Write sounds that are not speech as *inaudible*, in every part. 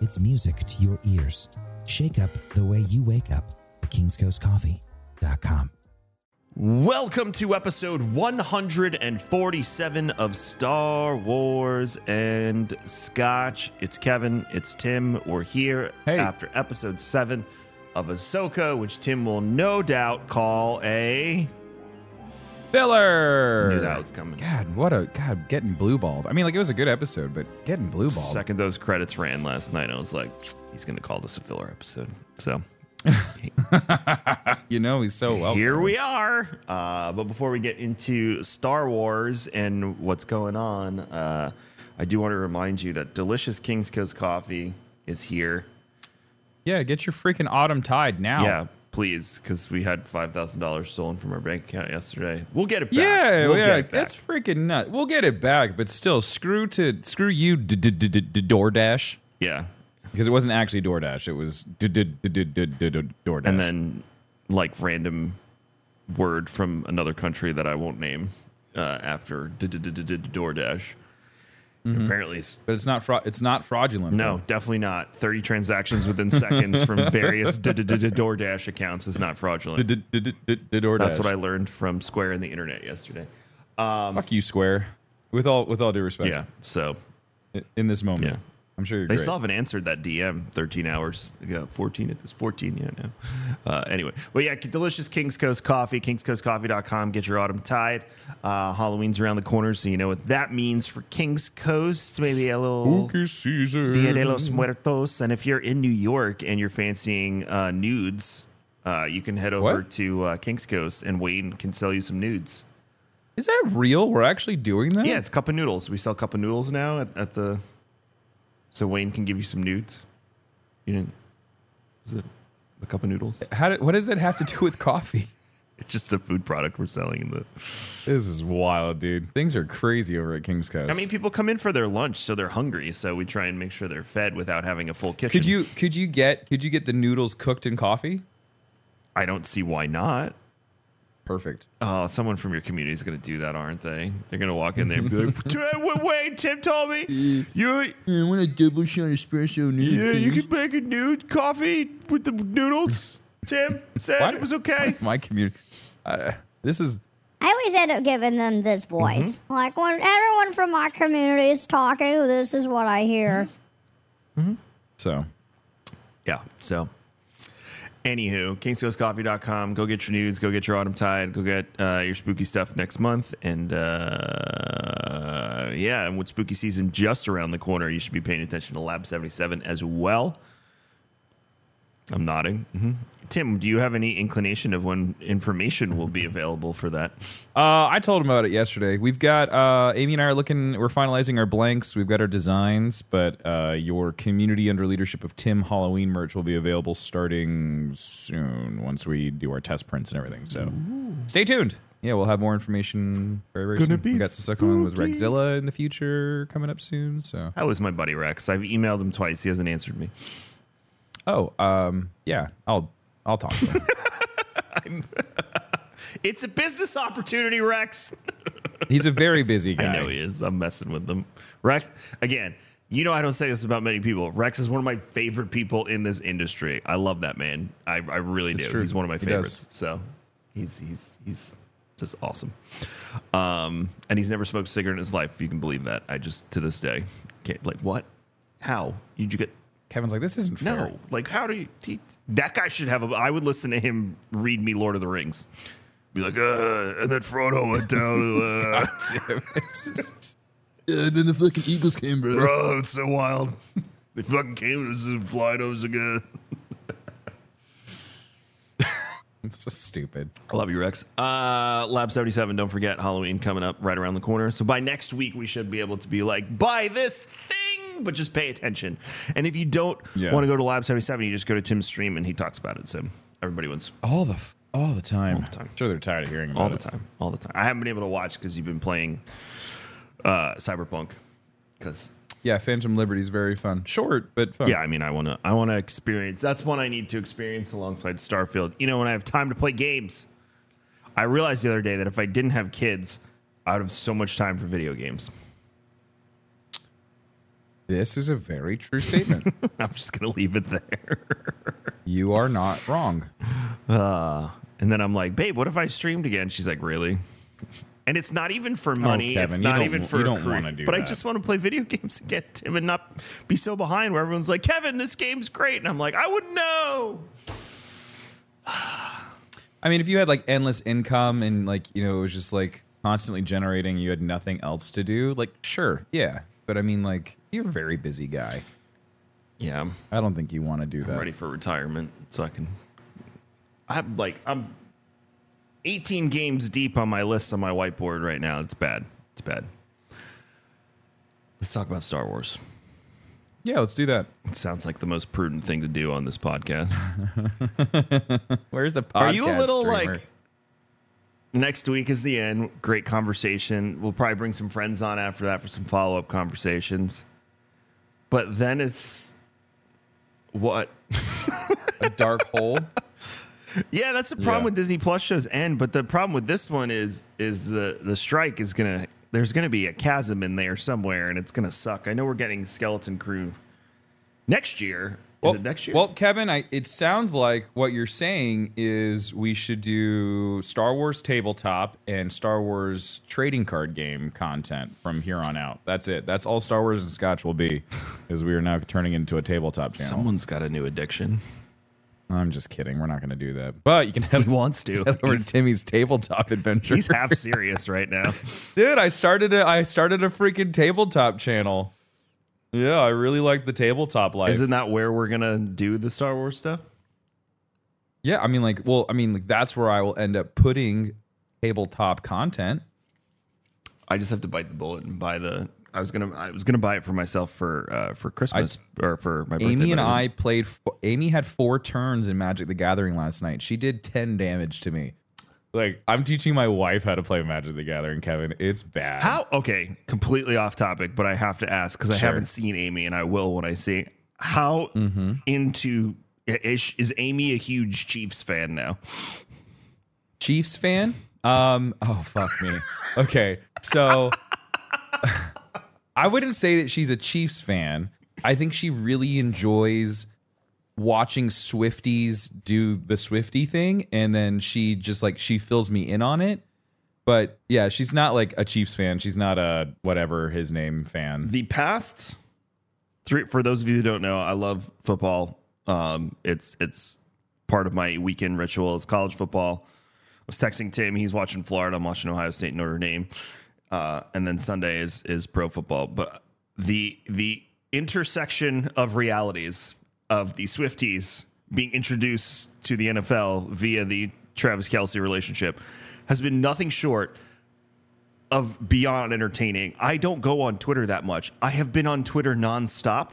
it's music to your ears. Shake up the way you wake up at kingscoastcoffee.com. Welcome to episode 147 of Star Wars and Scotch. It's Kevin, it's Tim. We're here Hey. after episode 7 of Ahsoka, which Tim will no doubt call a. Filler. Knew that was coming. God, what a God getting blue balled. I mean, like it was a good episode, but getting blue balled. Second those credits ran last night, I was like, he's going to call this a filler episode. So *laughs* You know, he's so well. Here we are. Uh, but before we get into Star Wars and what's going on, uh, I do want to remind you that delicious King's Coast coffee is here. Yeah, get your freaking autumn tide now. Yeah, please, because we had five thousand dollars stolen from our bank account yesterday. We'll get it back. Yeah, we'll yeah, get it back. that's freaking nut. We'll get it back, but still, screw to screw you, DoorDash, yeah. because it wasn't actually DoorDash. It was DoorDash. And then like random word from another country that I won't name uh, after d- DoorDash. Apparently, it's but it's not fraud. It's not fraudulent. No, definitely not. 30 transactions within seconds from *laughs* various DoorDash accounts is not fraudulent. DoorDash. That's what I learned from Square and the internet yesterday. Um, Fuck you, Square. With all with all due respect. yeah, so In this moment. Yeah. I'm sure you're they great. still haven't answered that DM 13 hours ago. 14 at this 14, yeah, no. Uh, anyway, well, yeah, delicious King's Coast coffee, kingscoastcoffee.com. Get your autumn tide. Uh, Halloween's around the corner, so you know what that means for King's Coast. Maybe a little. Spooky season. Dia de los Muertos. And if you're in New York and you're fancying uh, nudes, uh, you can head over What? to uh, King's Coast and Wayne can sell you some nudes. Is that real? We're actually doing that? Yeah, it's cup of noodles. We sell cup of noodles now at, at the. So Wayne can give you some nudes. You didn't. Is it a cup of noodles? How did, what does that have to do with coffee? *laughs* It's just a food product we're selling in the. This is wild, dude. Things are crazy over at King's Coast. I mean, people come in for their lunch, so they're hungry. So we try and make sure they're fed without having a full kitchen. could you could you get could you get the noodles cooked in coffee? I don't see why not. Perfect. Oh, someone from your community is going to do that, aren't they? They're going to walk in there and be like, *laughs* wait, wait, Tim told me you, I want a double shot of espresso nude. yeah, you please. could make a nude coffee with the noodles. Tim *laughs* said Why- it was okay. *laughs* My community. Uh, this is I always end up giving them this voice. Mm-hmm. Like when everyone from my community is talking, this is what I hear. so. Yeah, so. Anywho, kingscoastcoffee.com. Go get your nudes. Go get your autumn tide. Go get uh, your spooky stuff next month. And uh, yeah, and with spooky season just around the corner, you should be paying attention to Lab 77 as well. I'm nodding. hmm Tim, do you have any inclination of when information will be available for that? Uh, I told him about it yesterday. We've got uh, Amy and I are looking. We're finalizing our blanks. We've got our designs, but uh, your community under leadership of Tim Halloween merch will be available starting soon once we do our test prints and everything. So stay tuned. Yeah, we'll have more information very very Gonna soon. be We got some stuff coming with. Rexzilla in the future coming up soon. So How is my buddy Rex? I've emailed him twice. He hasn't answered me. oh um yeah, I'll I'll talk to him. *laughs* It's a business opportunity, Rex. He's a very busy guy. *laughs* I know he is. I'm messing with them. Rex, again, you know I don't say this about many people. Rex is one of my favorite people in this industry. I love that man. I, I really It's do. true. He's one of my He favorites. does. So he's he's he's just awesome. Um, and he's never smoked a cigarette in his life. If you can believe that. I just to this day can't like what? How did you get? Kevin's like, this isn't fair. No, like how do you? He, that guy should have. a I would listen to him read me Lord of the Rings. Be like, uh, and then Frodo went down. Uh, *laughs* Uh, then the fucking Eagles came, bro. Bro, it's so wild. They fucking came to us and flying over again. *laughs* It's so stupid. I love you, Rex. Uh, Lab 77, don't forget Halloween coming up right around the corner. So by next week, we should be able to be like, buy this thing but just pay attention. And if you don't Yeah. want to go to Lab 77, you just go to Tim's stream and he talks about it. So everybody wins all the f- all the time. All the time. I'm sure they're tired of hearing about all the it. time. All the time. I haven't been able to watch because you've been playing uh, Cyberpunk. Because Yeah, Phantom Liberty is very fun. Short, but fun. yeah, I mean, I want to. I want to experience. That's one I need to experience alongside Starfield. You know, when I have time to play games. I realized the other day that if I didn't have kids, I would have so much time for video games. This is a very true statement. *laughs* I'm just gonna leave it there. *laughs* you are not wrong. Uh, and then I'm like, babe, what if I streamed again? She's like, really? And it's not even for money. Kevin, it's not even for you don't career. wanna do But I just want to play video *laughs* games again, Tim, and not be so behind where everyone's like, Kevin, this game's great. And I'm like, I wouldn't know. *sighs* I mean, if you had like endless income and like, you know, it was just like constantly generating, you had nothing else to do, like, sure, yeah. But I mean, like, you're a very busy guy. Yeah, I'm I don't think you want to do that. I'm ready for retirement so I can. I'm like, I'm 18 games deep on my list on my whiteboard right now. It's bad. It's bad. Let's talk about Star Wars. Yeah, let's do that. It sounds like the most prudent thing to do on this podcast. *laughs* Where's the podcast? Are you a little streamer? like next week is the end? Great conversation. We'll probably bring some friends on after that for some follow up conversations. But then it's what? a dark hole? *laughs* Yeah, that's the problem Yeah. with Disney Plus shows end. But the problem with this one is is the the strike is gonna there's gonna be a chasm in there somewhere and it's gonna suck. I know we're getting Skeleton Crew next year. Well, is it next year? well, Kevin, I, it sounds like what you're saying is we should do Star Wars tabletop and Star Wars trading card game content from here on out. That's it. That's all Star Wars and Scotch will be, *laughs* because we are now turning into a tabletop channel. someone's got a new addiction. I'm just kidding. We're not going to do that. But you can head *laughs* He wants to. over to Timmy's tabletop adventure. he's half *laughs* serious right now. Dude, I started a I started a freaking tabletop channel. Yeah, I really like the tabletop life. Isn't that where we're gonna do the Star Wars stuff? Yeah, I mean, like, well, I mean, like, that's where I will end up putting tabletop content. I just have to bite the bullet and buy the. I was gonna. I was gonna buy it for myself for uh, for Christmas or for my birthday. Amy and I played. Amy had four turns in Magic the Gathering last night. She did ten damage to me. Like, I'm teaching my wife how to play Magic the Gathering, Kevin. It's bad. How? Okay, completely off topic, but I have to ask because I Sure. haven't seen Amy, and I will when I see. How Mm-hmm. into is, is Amy a huge Chiefs fan now? Chiefs fan? Um. Oh fuck me. Okay, so *laughs* I wouldn't say that she's a Chiefs fan. I think she really enjoys watching Swifties do the Swifty thing, and then she just like she fills me in on it. But yeah, she's not like a Chiefs fan. She's not a whatever his name fan. The past three. For those of you who don't know, I love football. Um, it's it's part of my weekend ritual is college football. I was texting Tim. He's watching Florida. I'm watching Ohio State, and Notre Dame, uh, and then Sunday is is pro football. But the the intersection of realities of the Swifties being introduced to the NFL via the Travis Kelce relationship has been nothing short of beyond entertaining. I don't go on Twitter that much. I have been on Twitter nonstop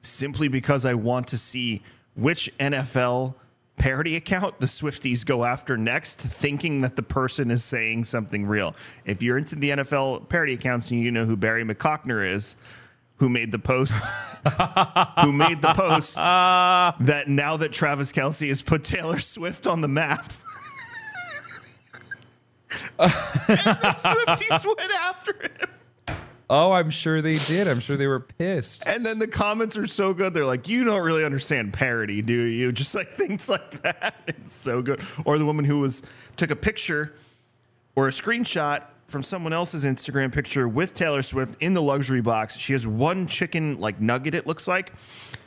simply because I want to see which NFL parody account the Swifties go after next, thinking that the person is saying something real. If you're into the NFL parody accounts and you know who Barry McCockner is, who made the post, *laughs* who made the post that now that Travis Kelce has put Taylor Swift on the map. *laughs* Swifties went after him. Oh, I'm sure they did. I'm sure they were pissed. And then the comments are so good. They're like, you don't really understand parody, do you? Just like *laughs* things like that. It's so good. Or the woman who was took a picture or a screenshot from someone else's Instagram picture with Taylor Swift in the luxury box. She has one chicken like nugget, it looks like.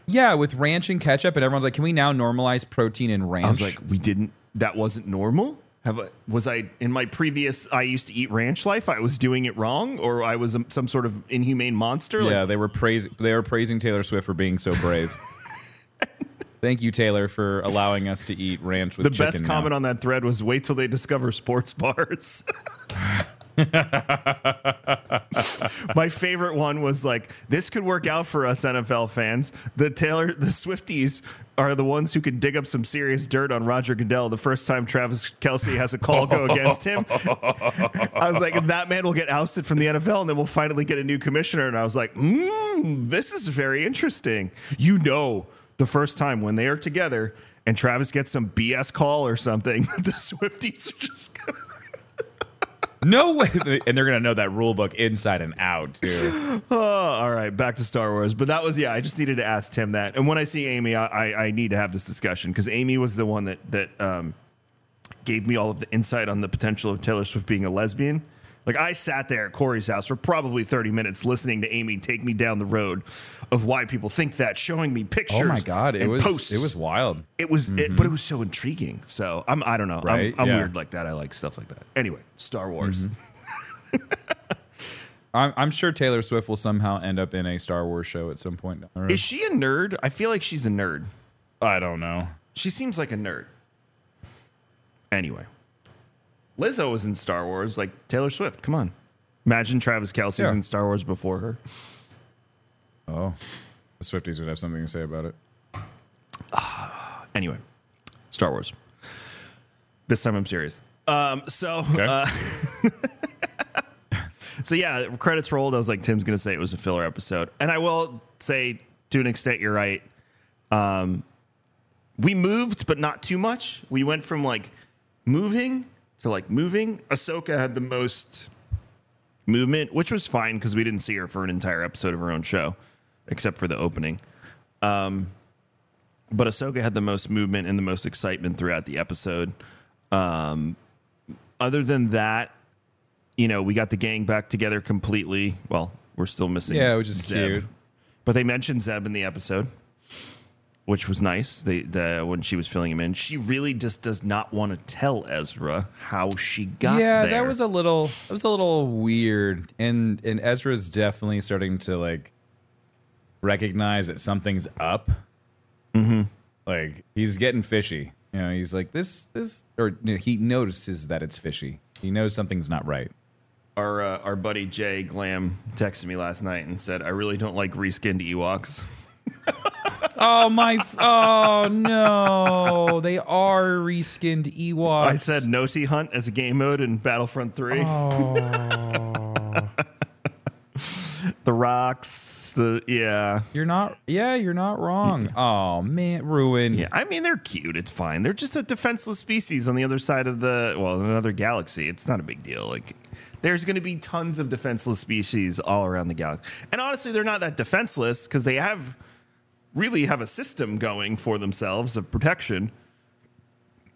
Yeah, with ranch and ketchup, and everyone's like, "Can we now normalize protein and ranch?" I was like, we didn't that wasn't normal? Have I, was I in my previous I used to eat ranch life? I was doing it wrong, or I was some sort of inhumane monster? Yeah, Like, they were praising they were praising Taylor Swift for being so brave. *laughs* Thank you, Taylor, for allowing us to eat ranch with the chicken. best now. comment on that thread was wait till they discover sports bars. *laughs* *laughs* My favorite one was like, this could work out for us NFL fans. The Taylor, the Swifties are the ones who can dig up some serious dirt on Roger Goodell the first time Travis Kelce has a call go against him. I was like, that man will get ousted from the NFL, and then we'll finally get a new commissioner. And I was like, mm, this is very interesting. You know, the first time when they are together and Travis gets some BS call or something, *laughs* the Swifties are just. Gonna No way. *laughs* And they're gonna know that rule book inside and out too. *gasps* Oh, all right, back to Star Wars. But that was yeah. I just needed to ask Tim that. And when I see Amy, I I, I need to have this discussion because Amy was the one that that um, gave me all of the insight on the potential of Taylor Swift being a lesbian. Like I sat there at Corey's house for probably thirty minutes listening to Amy take me down the road of why people think that, showing me pictures. Oh my god, it was posts. it was wild. It was, it, but it mm-hmm. was so intriguing. So I'm, I don't know. Right, I'm, I'm yeah. weird like that. I like stuff like that. Anyway, Star Wars. Mm-hmm. *laughs* I'm, I'm sure Taylor Swift will somehow end up in a Star Wars show at some point. down the road. Is she a nerd? I feel like she's a nerd. I don't know. She seems like a nerd. Anyway, Lizzo was in Star Wars, like Taylor Swift. Come on. Imagine Travis Kelce's Yeah. in Star Wars before her. Oh, the Swifties would have something to say about it. Anyway, Star Wars. This time I'm serious. Um, so, Okay. uh, *laughs* so yeah, credits rolled. I was like, Tim's gonna say it was a filler episode, and I will say to an extent, you're right. Um, we moved, but not too much. We went from like moving to like moving. Ahsoka had the most movement, which was fine because we didn't see her for an entire episode of her own show, except for the opening. Um, but Ahsoka had the most movement and the most excitement throughout the episode. Um, other than that, you know, we got the gang back together completely. Well, we're still missing. Yeah, which is Zeb. cute. But they mentioned Zeb in the episode, which was nice. They the when she was filling him in, she really just does not want to tell Ezra how she got yeah, there. that was a little that was a little weird, and and Ezra's definitely starting to like recognize that something's up. Mm-hmm. Like he's getting fishy. You know, he's like this this, or no, he notices that it's fishy. He knows something's not right. our uh, our buddy Jay Glam texted me last night and said, "I really don't like reskinned Ewoks." *laughs* Oh my! Oh no! They are reskinned Ewoks. I said Noti Hunt as a game mode in Battlefront 3. Oh. *laughs* the rocks, the yeah. You're not. Yeah, you're not wrong. Oh man, ruin. Yeah, I mean they're cute. It's fine. They're just a defenseless species on the other side of the well, another galaxy. It's not a big deal. Like there's going to be tons of defenseless species all around the galaxy. And honestly, they're not that defenseless because they have really have a system going for themselves of protection.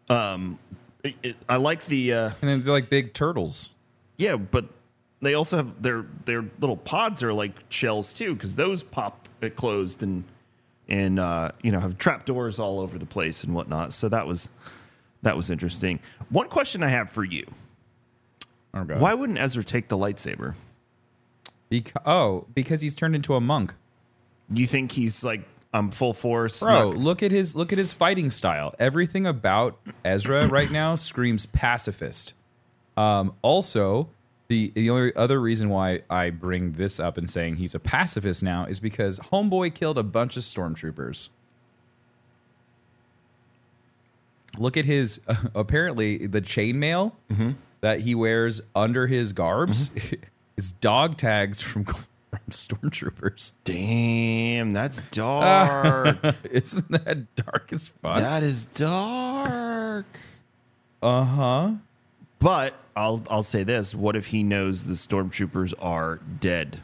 Um, it, it- I like the uh, And then they're like big turtles. yeah, but they also have their their little pods are like shells too because those pop closed and and uh, you know have trap doors all over the place and whatnot. So that was that was interesting. One question I have for you: Oh. Why wouldn't Ezra take the lightsaber? Oh, because he's turned into a monk. You think he's like I'm full force, Bro, snuck- look at his look at his fighting style. Everything about Ezra *clears throat* right now screams pacifist. Um, also, the the only other reason why I bring this up and saying he's a pacifist now is because Homeboy killed a bunch of stormtroopers. Look at his *laughs* apparently the chainmail that he wears under his garbs *laughs* is dog tags from, *laughs* from *laughs* stormtroopers. Damn, that's *laughs* dark. *laughs* Isn't that dark as fuck? that is dark. Uh huh. But I'll I'll say this: What if he knows the stormtroopers are dead?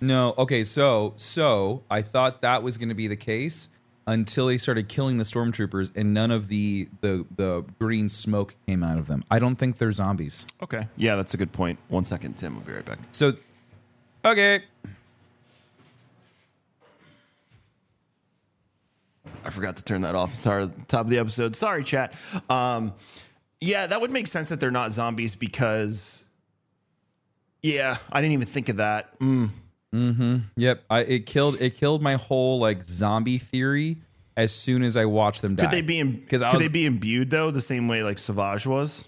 No. Okay. So so I thought that was going to be the case until he started killing the stormtroopers and none of the the the green smoke came out of them. I don't think they're zombies. Okay. Yeah, that's a good point. One second, Tim. I'll be right back. So okay. I forgot to turn that off. Sorry, top of the episode. Sorry, chat. Um, yeah, that would make sense that they're not zombies because, yeah, I didn't even think of that. Mm, Hmm. Yep. I it killed it killed my whole like zombie theory as soon as I watched them die. could they be in, Because could was they be imbued though, the same way like Savage was?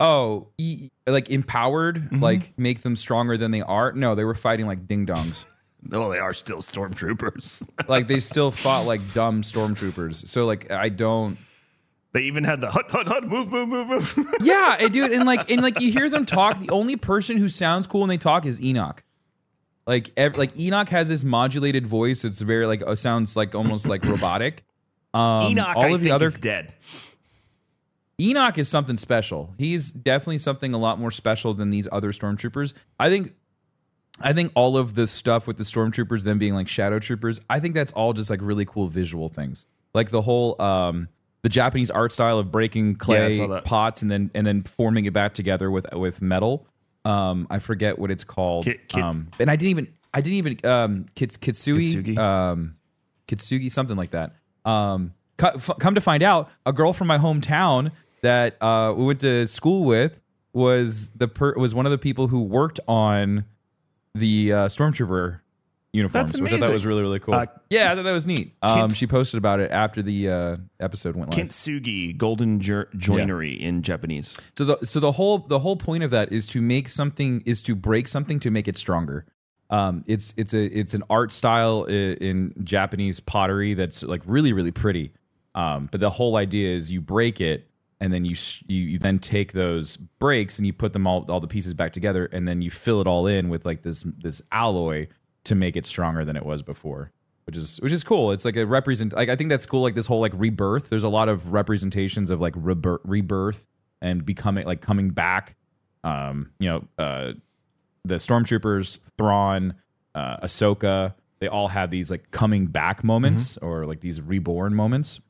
Oh, e- like empowered, Mm-hmm. like make them stronger than they are. No, they were fighting like ding dongs. No, *laughs* they are still stormtroopers. *laughs* like they still fought like dumb stormtroopers. So like I don't. they even had the hut hut hut move move move move. *laughs* Yeah, and dude, and like and like you hear them talk. The only person who sounds cool when they talk is Enoch. Like ev- like Enoch has this modulated voice. It's very like uh, sounds like almost like robotic. Um, Enoch, all I of the think, other is dead. Enoch is something special. He's definitely something a lot more special than these other stormtroopers. I think I think all of the stuff with the stormtroopers them being like shadow troopers, I think that's all just like really cool visual things. Like the whole um the Japanese art style of breaking clay that. pots and then and then forming it back together with with metal. Um I forget what it's called. Ki- ki- um and I didn't even I didn't even um kits, kitsui Kitsugi? um Kitsugi, something like that. Um, co- f- come to find out, a girl from my hometown that uh, we went to school with was the per- was one of the people who worked on the uh, stormtrooper uniforms, That's which I thought amazing. was really really cool. Uh, yeah, I thought that was neat. Um, she posted about it after the uh, episode went live. Kintsugi, golden jo- joinery in Japanese. So the so the whole the whole point of that is to make something is to break something to make it stronger. Um, it's it's a it's an art style i- in Japanese pottery that's like really really pretty. Um, but the whole idea is you break it and then you, you you then take those breaks and you put them all all the pieces back together and then you fill it all in with like this this alloy to make it stronger than it was before. Which is which is cool. It's like a represent. Like I think that's cool. Like this whole like rebirth. There's a lot of representations of like rebirth, rebirth and becoming like coming back. Um, you know, uh, the stormtroopers, Thrawn, uh, Ahsoka, they all have these like coming back moments or like these reborn moments.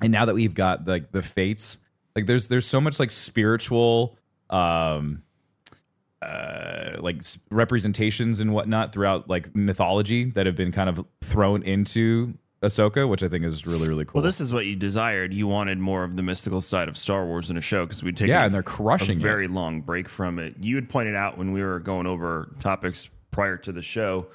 And now that we've got like the fates, like there's there's so much like spiritual um uh like representations and whatnot throughout like mythology that have been kind of thrown into Ahsoka, which I think is really really cool. Well, this is what you desired. You wanted more of the mystical side of Star Wars in a show because we'd taken Yeah, a- and they're crushing a it. very long break from it. You had pointed out when we were going over topics prior to the show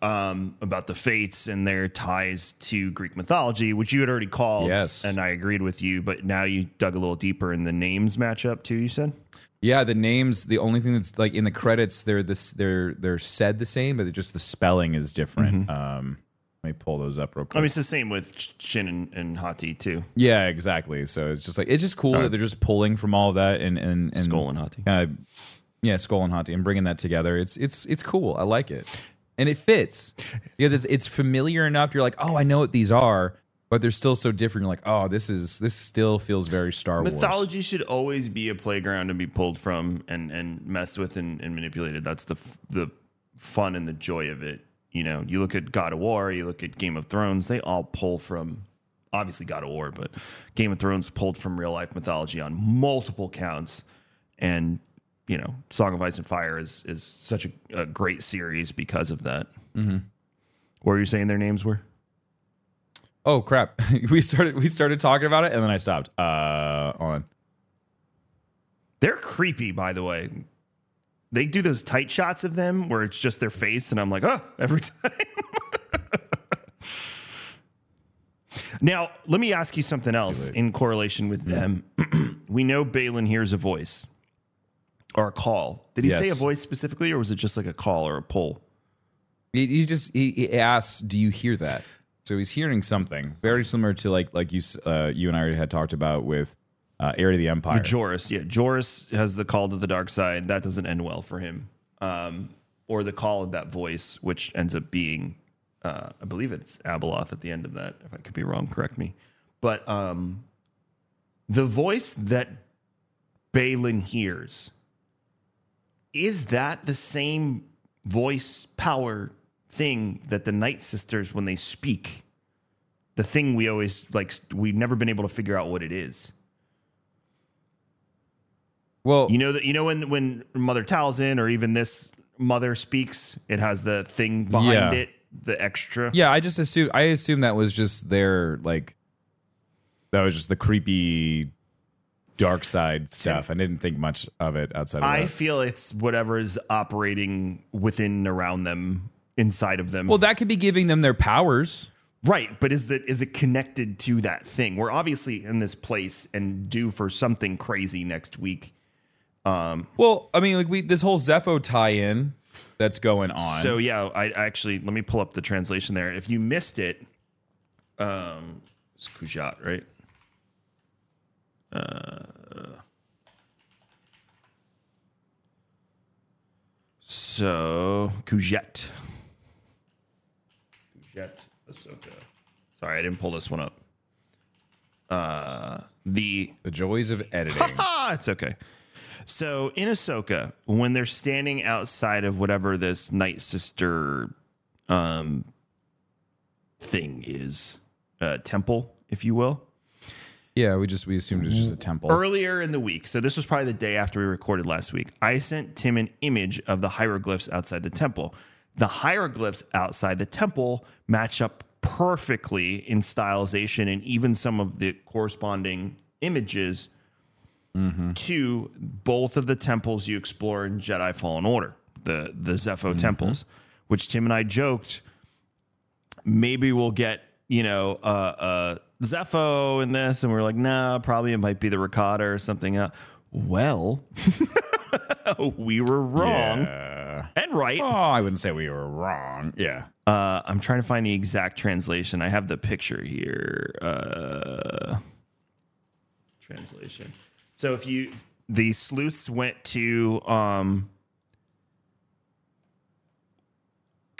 um, about the fates and their ties to Greek mythology, which you had already called. Yes. and I agreed with you. But now you dug a little deeper, and the names match up too. You said. Yeah, the names. The only thing that's like in the credits, they're this they're they're said the same, but just the spelling is different. Um, let me pull those up real quick. I mean, it's the same with Shin and, and Hati too. yeah, exactly. So it's just like it's just cool that they're just pulling from all of that and and, and Skoll and Hati. yeah, Skoll and Hati and bringing that together. It's it's it's cool. I like it, and it fits because it's it's familiar enough. You're like, oh, I know what these are, but they're still so different. You're like, oh, this is this still feels very Star Wars. Mythology should always be a playground to be pulled from and, and messed with and, and manipulated. That's the the fun and the joy of it. You know, you look at God of War, you look at Game of Thrones, they all pull from obviously God of War, but Game of Thrones pulled from real life mythology on multiple counts. And, you know, Song of Ice and Fire is is such a, a great series because of that. Mm-hmm. What were you saying their names were? Oh crap! *laughs* we started we started talking about it, and then I stopped. Uh, on. They're creepy, by the way. They do those tight shots of them where it's just their face, and I'm like, oh, *laughs* every time. *laughs* now, let me ask you something else in correlation with them. *clears throat* we know Baylan hears a voice or a call. Did he say a voice specifically, or was it just like a call or a pull? He, he just he, he asks, "Do you hear that?" So he's hearing something very similar to like like you uh, you and I already had talked about with uh, Heir to the Empire. Joruus, yeah, Joruus has the call to the dark side. That doesn't end well for him. Um, or the call of that voice, which ends up being, uh, I believe it's Abeloth at the end of that. If I could be wrong, correct me. But um, the voice that Baylan hears is that the same voice power thing that the Night Sisters when they speak? The thing we always like, we've never been able to figure out what it is. well, You know that you know when when Mother Talzin or even this mother speaks, it has the thing behind Yeah. it, the extra. yeah, I just assume I assume that was just their like that was just the creepy dark side stuff. I didn't think much of it outside of I that. feel it's whatever is operating within and around them, inside of them. Well, that could be giving them their powers. right, but is that is it connected to that thing? We're obviously in this place and due for something crazy next week Well, I mean, like we this whole Zeffo tie-in that's going on. So yeah, I, I actually let me pull up the translation there. If you missed it, um, it's Kujet, right? Uh, so Kujet, Kujet Ahsoka. Sorry, I didn't pull this one up. Uh, the the joys of editing. *laughs* Ah, it's okay. So in Ahsoka, when they're standing outside of whatever this Night Sister um thing is, uh temple, if you will. Yeah, we just we assumed it was just a temple. Earlier in the week, so this was probably the day after we recorded last week, I sent Tim an image of the hieroglyphs outside the temple. The hieroglyphs outside the temple match up perfectly in stylization and even some of the corresponding images to both of the temples you explore in Jedi Fallen Order, the the Zeffo temples, which Tim and I joked maybe we'll get you know uh, uh, Zeffo in this, and we're like, nah, probably it might be the Rakata or something. else. Well, *laughs* we were wrong and right. Oh, I wouldn't say we were wrong. Yeah. Uh, I'm trying to find the exact translation. I have the picture here. Uh, translation. So if you the sleuths went to um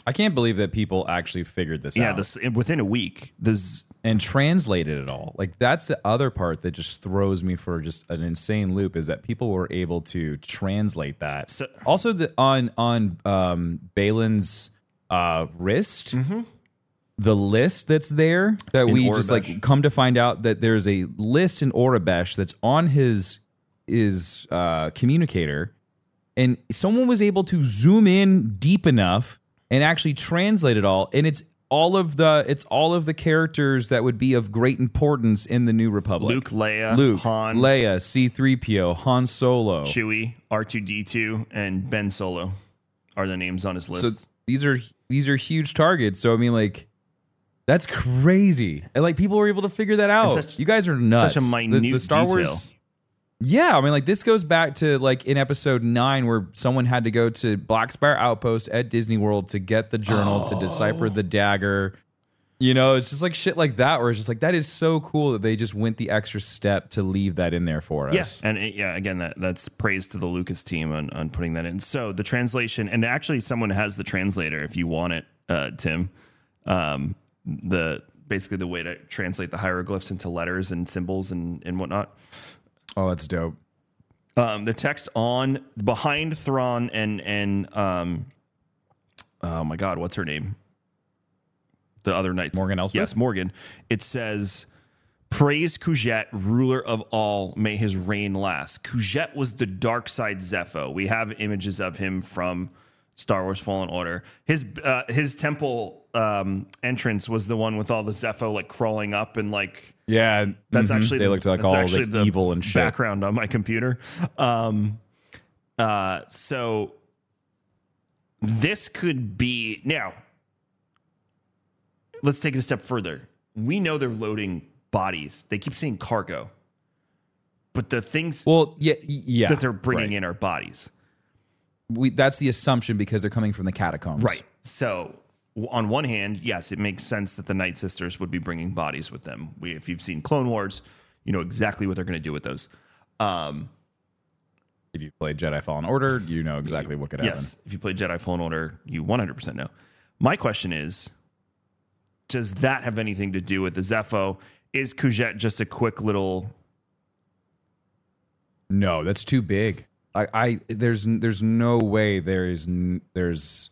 I can't believe that people actually figured this out. yeah out this within a week the and translated it all. Like that's the other part that just throws me for just an insane loop is that people were able to translate that. So- also, the on on um, Baylan's uh, wrist, the list that's there that In we just like come to find out that there's a list in Aurebesh that's on his his uh, communicator, and someone was able to zoom in deep enough and actually translate it all, and it's all of the it's all of the characters that would be of great importance in the New Republic. Luke, Leia, Luke, Han, Leia, C3PO, Han Solo. Chewie, R2D2, and Ben Solo are the names on his list. So these are these are huge targets. So I mean, like, that's crazy. And like, people were able to figure that out. such- you guys are nuts. such a The- minute the, Star detail. Wars. Yeah, I mean, like this goes back to like in episode nine where someone had to go to Black Spire Outpost at Disney World to get the journal to decipher the dagger. You know, it's just like shit like that, where it's just like that is so cool that they just went the extra step to leave that in there for us. Yes, and it, yeah, again, that that's praise to the Lucas team on, on putting that in. So the translation, and actually, someone has the translator if you want it, uh, Tim. Um, the basically the way to translate the hieroglyphs into letters and symbols and and whatnot. Oh, that's dope. Um, the text on behind Thrawn and and um, oh my God, what's her name? The other knights, Morgan Elsbeth? Yes, Morgan. It says, "Praise Kujet, ruler of all. May his reign last." Kujet was the dark side Zeffo. We have images of him from Star Wars Fallen Order. His uh, his temple um, entrance was the one with all the Zeffo like crawling up and like Yeah, that's mhm. actually they the- looked like all like the evil and shit. background on my computer. Um, uh, so this could be now. Let's take it a step further. We know they're loading bodies. They keep saying cargo, but the things Well, yeah, yeah, that they're bringing right. in are bodies. We, that's the assumption because they're coming from the catacombs, Right. So, on one hand, yes, it makes sense that the Night Sisters would be bringing bodies with them. We, if you've seen Clone Wars, you know exactly what they're going to do with those. Um, If you played Jedi Fallen Order, you know exactly what could happen. yes, if you play Jedi Fallen Order, you 100% know. My question is Does that have anything to do with the Zeffo? Is Kujet just a quick little. No, that's too big. I, I there's there's no way there is there's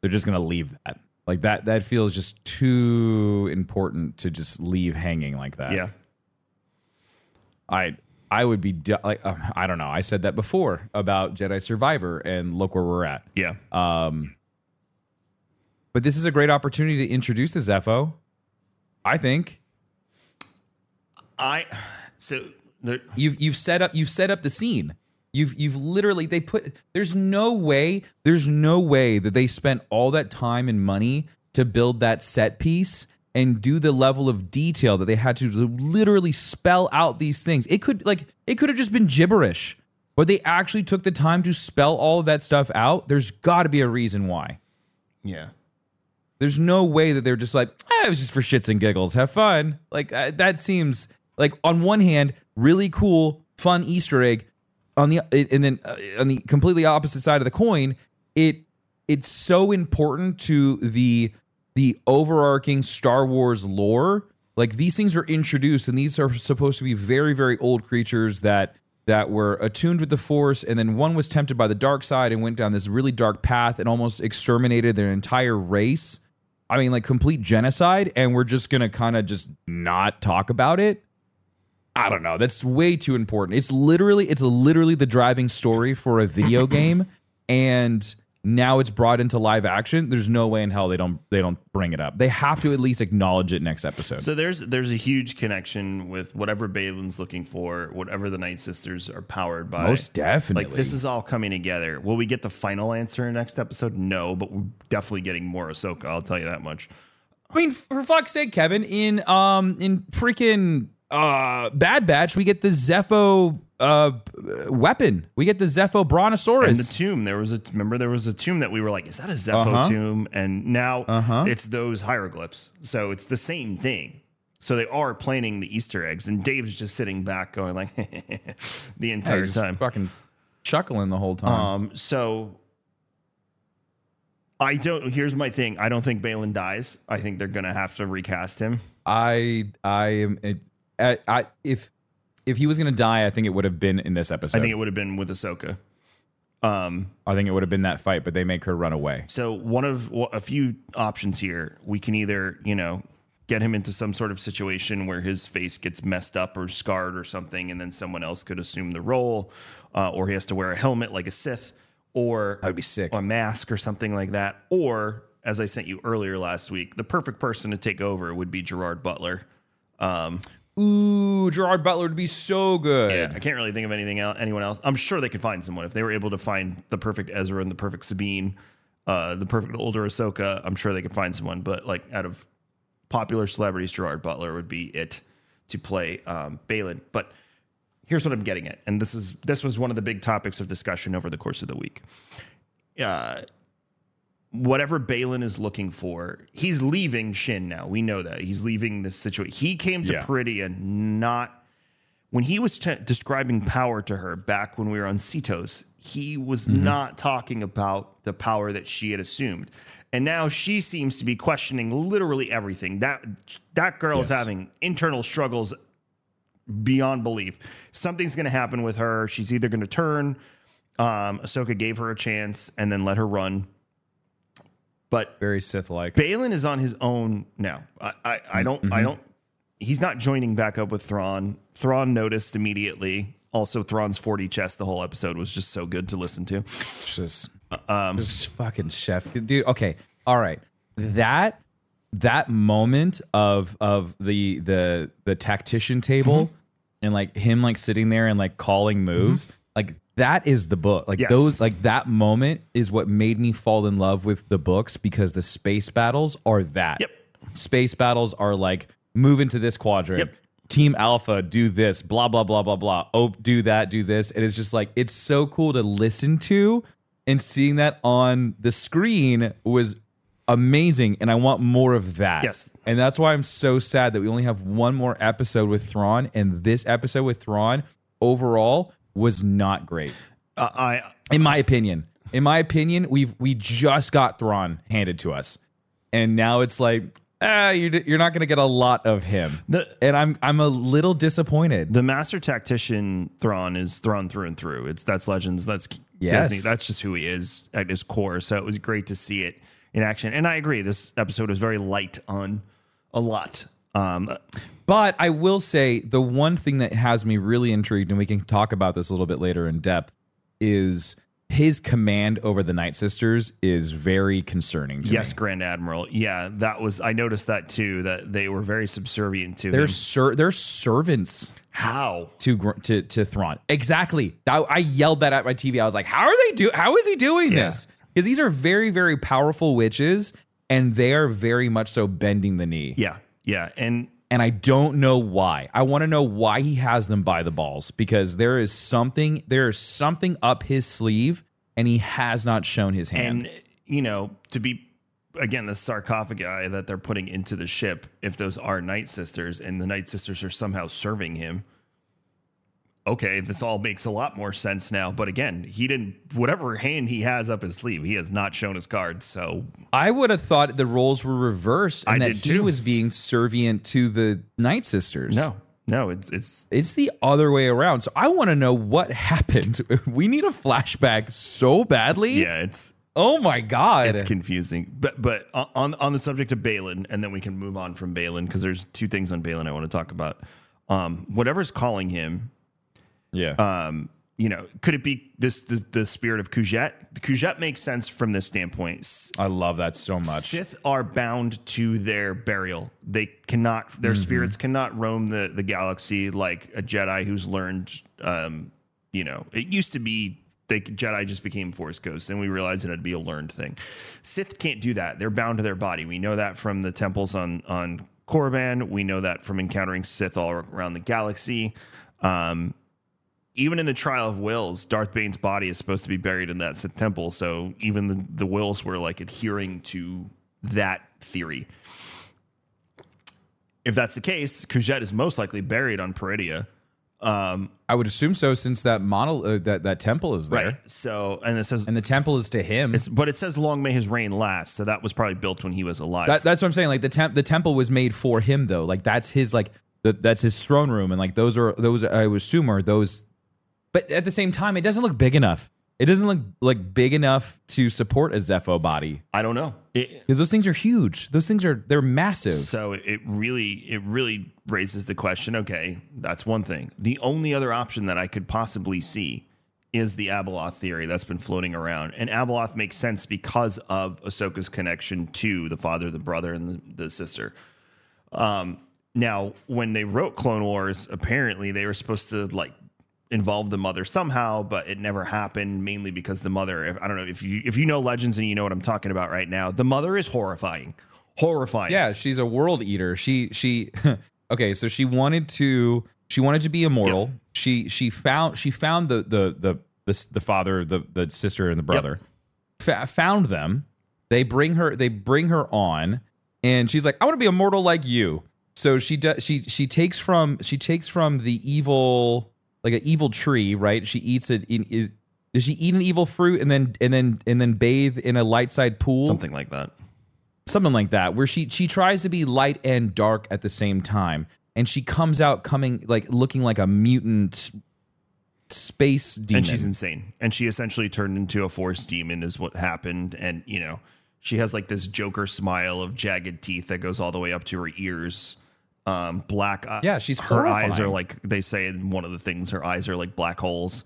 they're just gonna leave that like that. That feels just too important to just leave hanging like that. Yeah. I I would be du- like uh, I don't know. I said that before about Jedi Survivor, and look where we're at. Yeah. Um but this is a great opportunity to introduce the Zeffo. I think I. So. There, you've you've set up you've set up the scene. You've you've literally they put there's no way there's no way that they spent all that time and money to build that set piece and do the level of detail that they had to literally spell out these things. It could like it could have just been gibberish. but they actually took the time to spell all of that stuff out. There's got to be a reason why. Yeah. There's no way that they're just like, ah, it was just for shits and giggles. Have fun. Like uh, that seems like on one hand, really cool, fun Easter egg. On the and then uh, on the completely opposite side of the coin, it it's so important to the the overarching Star Wars lore. Like these things are introduced, and these are supposed to be very, very old creatures that that were attuned with the Force, and then one was tempted by the dark side and went down this really dark path and almost exterminated their entire race. I mean, like complete genocide, and we're just gonna kind of just not talk about it. I don't know. That's way too important. It's literally, it's literally the driving story for a video *clears throat* game, and now it's brought into live action. There's no way in hell they don't they don't bring it up. They have to at least acknowledge it next episode. So there's there's a huge connection with whatever Baylan's looking for, whatever the Night Sisters are powered by. Most definitely. Like this is all coming together. Will we get the final answer in next episode? No, but we're definitely getting more Ahsoka. I'll tell you that much. I mean, for fuck's sake, Kevin, in um in freaking uh Bad Batch, we get the Zeffo uh weapon. We get the Zeffo Brontosaurus. And the tomb, there was a remember there was a tomb that we were like, is that a Zeffo Uh-huh. tomb? And now Uh-huh. it's those hieroglyphs. So it's the same thing. So they are planting the Easter eggs, and Dave's just sitting back going like *laughs* the entire he's time. fucking chuckling the whole time. Um, so I don't. Here's my thing. I don't think Baylan dies. I think they're gonna have to recast him. I I am I, I if if he was gonna die, I think it would have been in this episode. I think it would have been with Ahsoka. Um, I think it would have been that fight, but they make her run away. so one of well, a few options here. We can either, you know, get him into some sort of situation where his face gets messed up or scarred or something, and then someone else could assume the role, uh, or he has to wear a helmet like a Sith, or would be sick. a mask or something like that. Or, as I sent you earlier last week, the perfect person to take over would be Gerard Butler. Um, Ooh, Gerard Butler would be so good. yeah, I can't really think of anything else, anyone else. I'm sure they could find someone if they were able to find the perfect Ezra and the perfect Sabine, uh, the perfect older Ahsoka. I'm sure they could find someone. But like out of popular celebrities, Gerard Butler would be it to play um, Baylan. But here's what I'm getting at, and this is this was one of the big topics of discussion over the course of the week. Uh, whatever Baylan is looking for, he's leaving Shin now. We know that he's leaving this situation. He came to Yeah. Peridea not when he was t- describing power to her back when we were on Seatos. He was not talking about the power that she had assumed. And now she seems to be questioning literally everything. That that girl is having internal struggles beyond belief. Something's going to happen with her. She's either going to turn. Um, Ahsoka gave her a chance and then let her run. But Very Sith like. Baylan is on his own now. I, I, I don't. I don't. He's not joining back up with Thrawn. Thrawn noticed immediately. Also, Thrawn's 40 chest the whole episode was just so good to listen to. just Um, just fucking chef dude okay all right that that moment of of the the the tactician table Mm-hmm. and like him like sitting there and like calling moves like that is the book like Yes. those like that moment is what made me fall in love with the books because the space battles are that Yep. space battles are like move into this quadrant Yep. team alpha do this blah blah blah blah blah oh do that do this and it's just like it's so cool to listen to and seeing that on the screen was amazing and i want more of that Yes. and that's why i'm so sad that we only have one more episode with Thrawn and this episode with Thrawn overall was not great uh, I in my opinion in my opinion we've we just got Thrawn handed to us and now it's like ah you're, you're not going to get a lot of him The- and i'm i'm a little disappointed the master tactician Thrawn is Thrawn through and through. It's that's Legends. That's Yes. Disney. That's just who he is at his core. So it was great to see it in action. And I agree. This episode was very light on a lot. Um, But I will say the one thing that has me really intrigued, and we can talk about this a little bit later in depth, is his command over the Night Sisters is very concerning to me. yes, me. Grand Admiral. Yeah, that was. I noticed that too. That they were very subservient to They're him. ser- they're servants How? to to to Thrawn. Exactly. I, I yelled that at my TV. I was like, "How are they do? How is he doing Yeah. this?" Because these are very very powerful witches, and they are very much so bending the knee. Yeah, yeah, and and I don't know why. I want to know why he has them by the balls because there is something there is something up his sleeve and he has not shown his hand. And you know, to be again the sarcophagi that they're putting into the ship, if those are Night Sisters and the Night Sisters are somehow serving him, okay, this all makes a lot more sense now. But again, he didn't whatever hand he has up his sleeve, he has not shown his cards. So I would have thought the roles were reversed and I that he too. was being servient to the Night Sisters. no, no, it's it's It's the other way around. So I want to know what *laughs* happened. we need a flashback so badly. yeah, it's Oh my god. it's confusing. But but on on the subject of Baylan, and then we can move on from Baylan because there's two things on Baylan I want to talk about. Um, whatever's calling him, yeah. um, you know, could it be this the, the spirit of Kujet? Kujet makes sense from this standpoint. I love that so much. Sith are bound to their burial. They cannot, their spirits cannot roam the, the galaxy like a Jedi who's learned, um, you know, it used to be they Jedi just became Force ghosts, and we realized it had to be a learned thing. Sith can't do that. They're bound to their body. We know that from the temples on on Korriban. We know that from encountering Sith all around the galaxy. Um, even in the trial of wills, Darth Bane's body is supposed to be buried in that Sith temple. So even the, the wills were like adhering to that theory. If that's the case, Kujet is most likely buried on Peridea. Um, I would assume so since that model uh, that that temple is there. right. So, and it says, And the temple is to him. it's, but it says, long may his reign last. So that was probably built when he was alive. That, that's what I'm saying. Like the temp, the temple was made for him though. Like that's his like the, that's his throne room, and like those are those I would assume are those. But at the same time, it doesn't look big enough. It doesn't look like big enough to support a Zeffo body I don't know. It, because those things are huge. Those things are they're massive. So it really it really raises the question, okay, that's one thing. The only other option that I could possibly see is the Abeloth theory that's been floating around. And Abeloth makes sense because of Ahsoka's connection to the father, the brother, and the, the sister. Um, now, when they wrote Clone Wars, apparently they were supposed to like involve the mother somehow, but it never happened. Mainly because the mother, if, I don't know if you if you know Legends and you know what I'm talking about right now, the mother is horrifying, horrifying. Yeah, she's a world eater. She she *laughs* okay, so she wanted to she wanted to be immortal. She she found she found the the the the, the father, the the sister and the brother. Fa- found them. They bring her they bring her on and she's like I want to be immortal like you. So she does she she takes from she takes from the evil like an evil tree, right? She eats it in is does she eat an evil fruit and then and then and then bathe in a light side pool? something like that. something like that where she she tries to be light and dark at the same time and she comes out coming like looking like a mutant space demon and she's insane and she essentially turned into a force demon is what happened and you know she has like this joker smile of jagged teeth that goes all the way up to her ears um black Yeah, she's her eyes are like they say in one of the things her eyes are like black holes.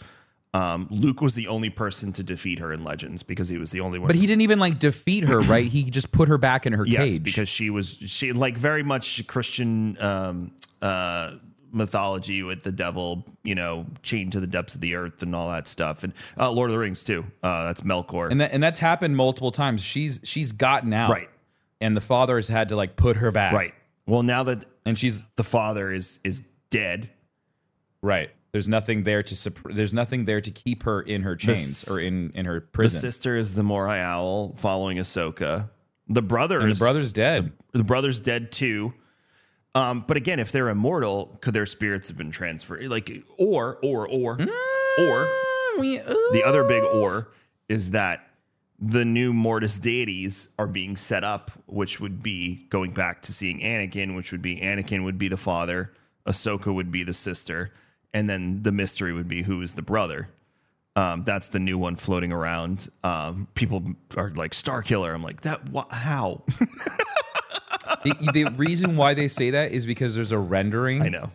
Um luke was the only person to defeat her in legends because he was the only one but he didn't even like defeat her right? He just put her back in her yes cage. because she was she like very much christian um uh mythology with the devil you know chained to the depths of the earth and all that stuff. And uh lord of the rings too. Uh that's melkor. And that and that's happened multiple times. She's she's gotten out. Right. and the father has had to like put her back. Right. Well now that and she's the father is is dead. Right. There's nothing there to there's nothing there to keep her in her chains s- or in in her prison. the sister is the morai owl following ahsoka. The brother and the brother's dead. the brother's dead too. Um but again if they're immortal could their spirits have been transferred? Like or or or or we, the other big or is that the new Mortis deities are being set up, which would be going back to seeing Anakin, which would be Anakin would be the father, Ahsoka would be the sister, and then the mystery would be who is the brother. Um, that's the new one floating around. Um, people are like Star Killer. I'm like that. Wha- how? *laughs* the, the reason why they say that is because there's a rendering I know.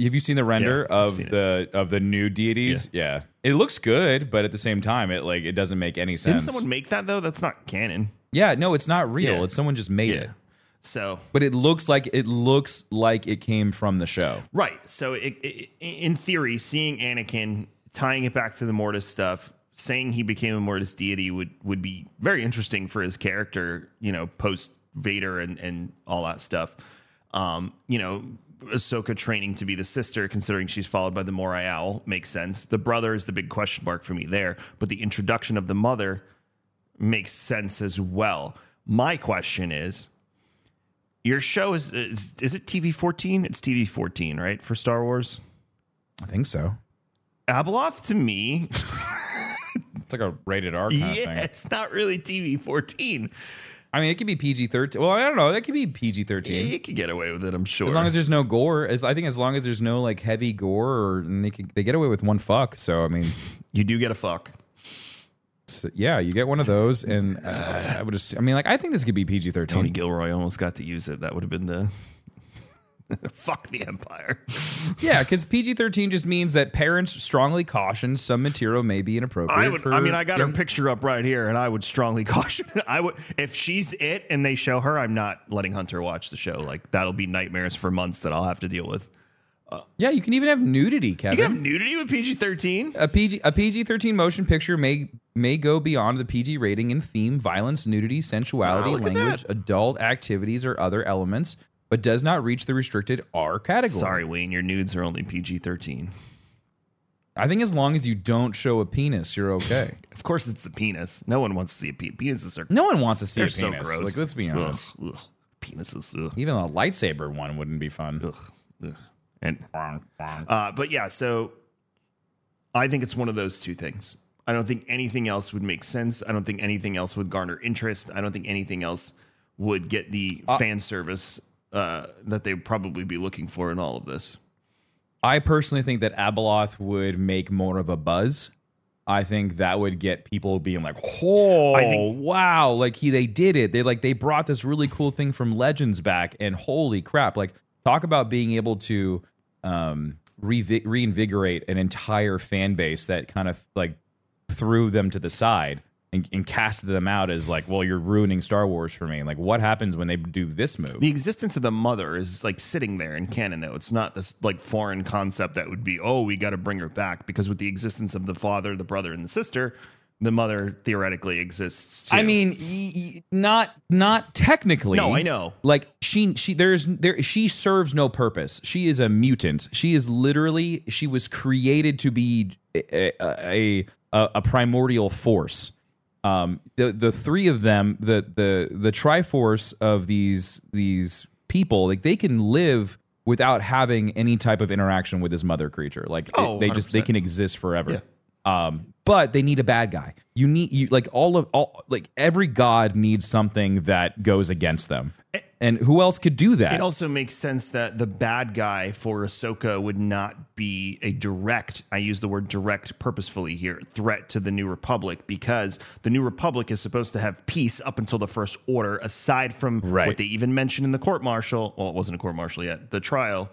Have you seen the render Yeah, of seen it. the of the new deities? Yeah. It looks good, but at the same time it like it doesn't make any sense. Didn't someone make that though? That's not canon. yeah, no, it's not real. Yeah. It's someone just made it. So But it looks like it looks like it came from the show. Right. So, it, it, in theory, seeing Anakin tying it back to the Mortis stuff, saying he became a Mortis deity would would be very interesting for his character. You know, post Vader and and all that stuff. Um, you know, Ahsoka training to be the sister, considering she's followed by the Morai Owl, makes sense. The brother is the big question mark for me there, but the introduction of the mother makes sense as well. My question is, your show is is, is it TV fourteen? It's TV fourteen, right, for Star Wars. I think so. Abeloth to me, *laughs* It's like a rated R kind *laughs* yeah, of thing. it's not really TV fourteen. I mean, it could be PG thirteen. Well, I don't know. That could be PG thirteen. You could get away with it, I'm sure. As long as there's no gore, as I think as long as there's no like heavy gore, or and they can, they get away with one fuck. So I mean, *laughs* you do get a fuck. so, yeah, you get one of those, and uh, I would just, I mean, like I think this could be PG thirteen. Tony. Gilroy almost got to use it. That would have been the *laughs* fuck the Empire. *laughs* Yeah, because PG thirteen just means that parents strongly caution some material may be inappropriate. I would. for I mean, I got her picture up right here, and I would strongly *laughs* caution. I would if she's it and they show her, I'm not letting Hunter watch the show. Like that'll be nightmares for months that I'll have to deal with. Yeah, you can even have nudity, Kevin. You can have nudity with PG-13. a PG a PG thirteen motion picture may may go beyond the PG rating in theme, violence, nudity, sensuality, Wow, language, adult activities, or other elements, but does not reach the restricted R category. Sorry, Wayne, your nudes are only PG-13. I think as long as you don't show a penis, you're okay. *laughs* Of course, it's the penis. No one wants to see a penis. Penises are No one wants to see they're a so penis. gross. Like, let's be honest. ugh. Penises. Ugh, Even a lightsaber one wouldn't be fun. ugh, ugh. And Uh, but yeah, so I think it's one of those two things. I don't think anything else would make sense. I don't think anything else would garner interest. I don't think anything else would get the fan service uh, that they'd probably be looking for in all of this. I personally think that Abeloth would make more of a buzz. I think that would get people being like, "Oh, think- wow!" Like he, they did it. They like they brought this really cool thing from Legends back, and holy crap! Like talk about being able to um, reinvigorate an entire fan base that kind of like threw them to the side and, and cast them out as like, "Well, you're ruining Star Wars for me." Like, what happens when they do this move? The existence of the mother is like sitting there in canon though. It's not this like foreign concept that would be, oh, we got to bring her back because with the existence of the father, the brother, and the sister, the mother theoretically exists. Too. I mean, y- y- not not technically. No, I know. Like she she there's there she serves no purpose. She is a mutant. She is literally she was created to be a a, a, a primordial force. Um, the the three of them, the the the Triforce of these these people, like they can live without having any type of interaction with this mother creature. Like Oh, they just they 100%. can exist forever. Um, but they need a bad guy. You need you like all of all like every god needs something that goes against them. And who else could do that? It also makes sense that the bad guy for Ahsoka would not be a direct, I use the word direct purposefully here, threat to the New Republic because the New Republic is supposed to have peace up until the First Order, aside from Right. what they even mentioned in the court martial. Well, it wasn't a court martial yet, the trial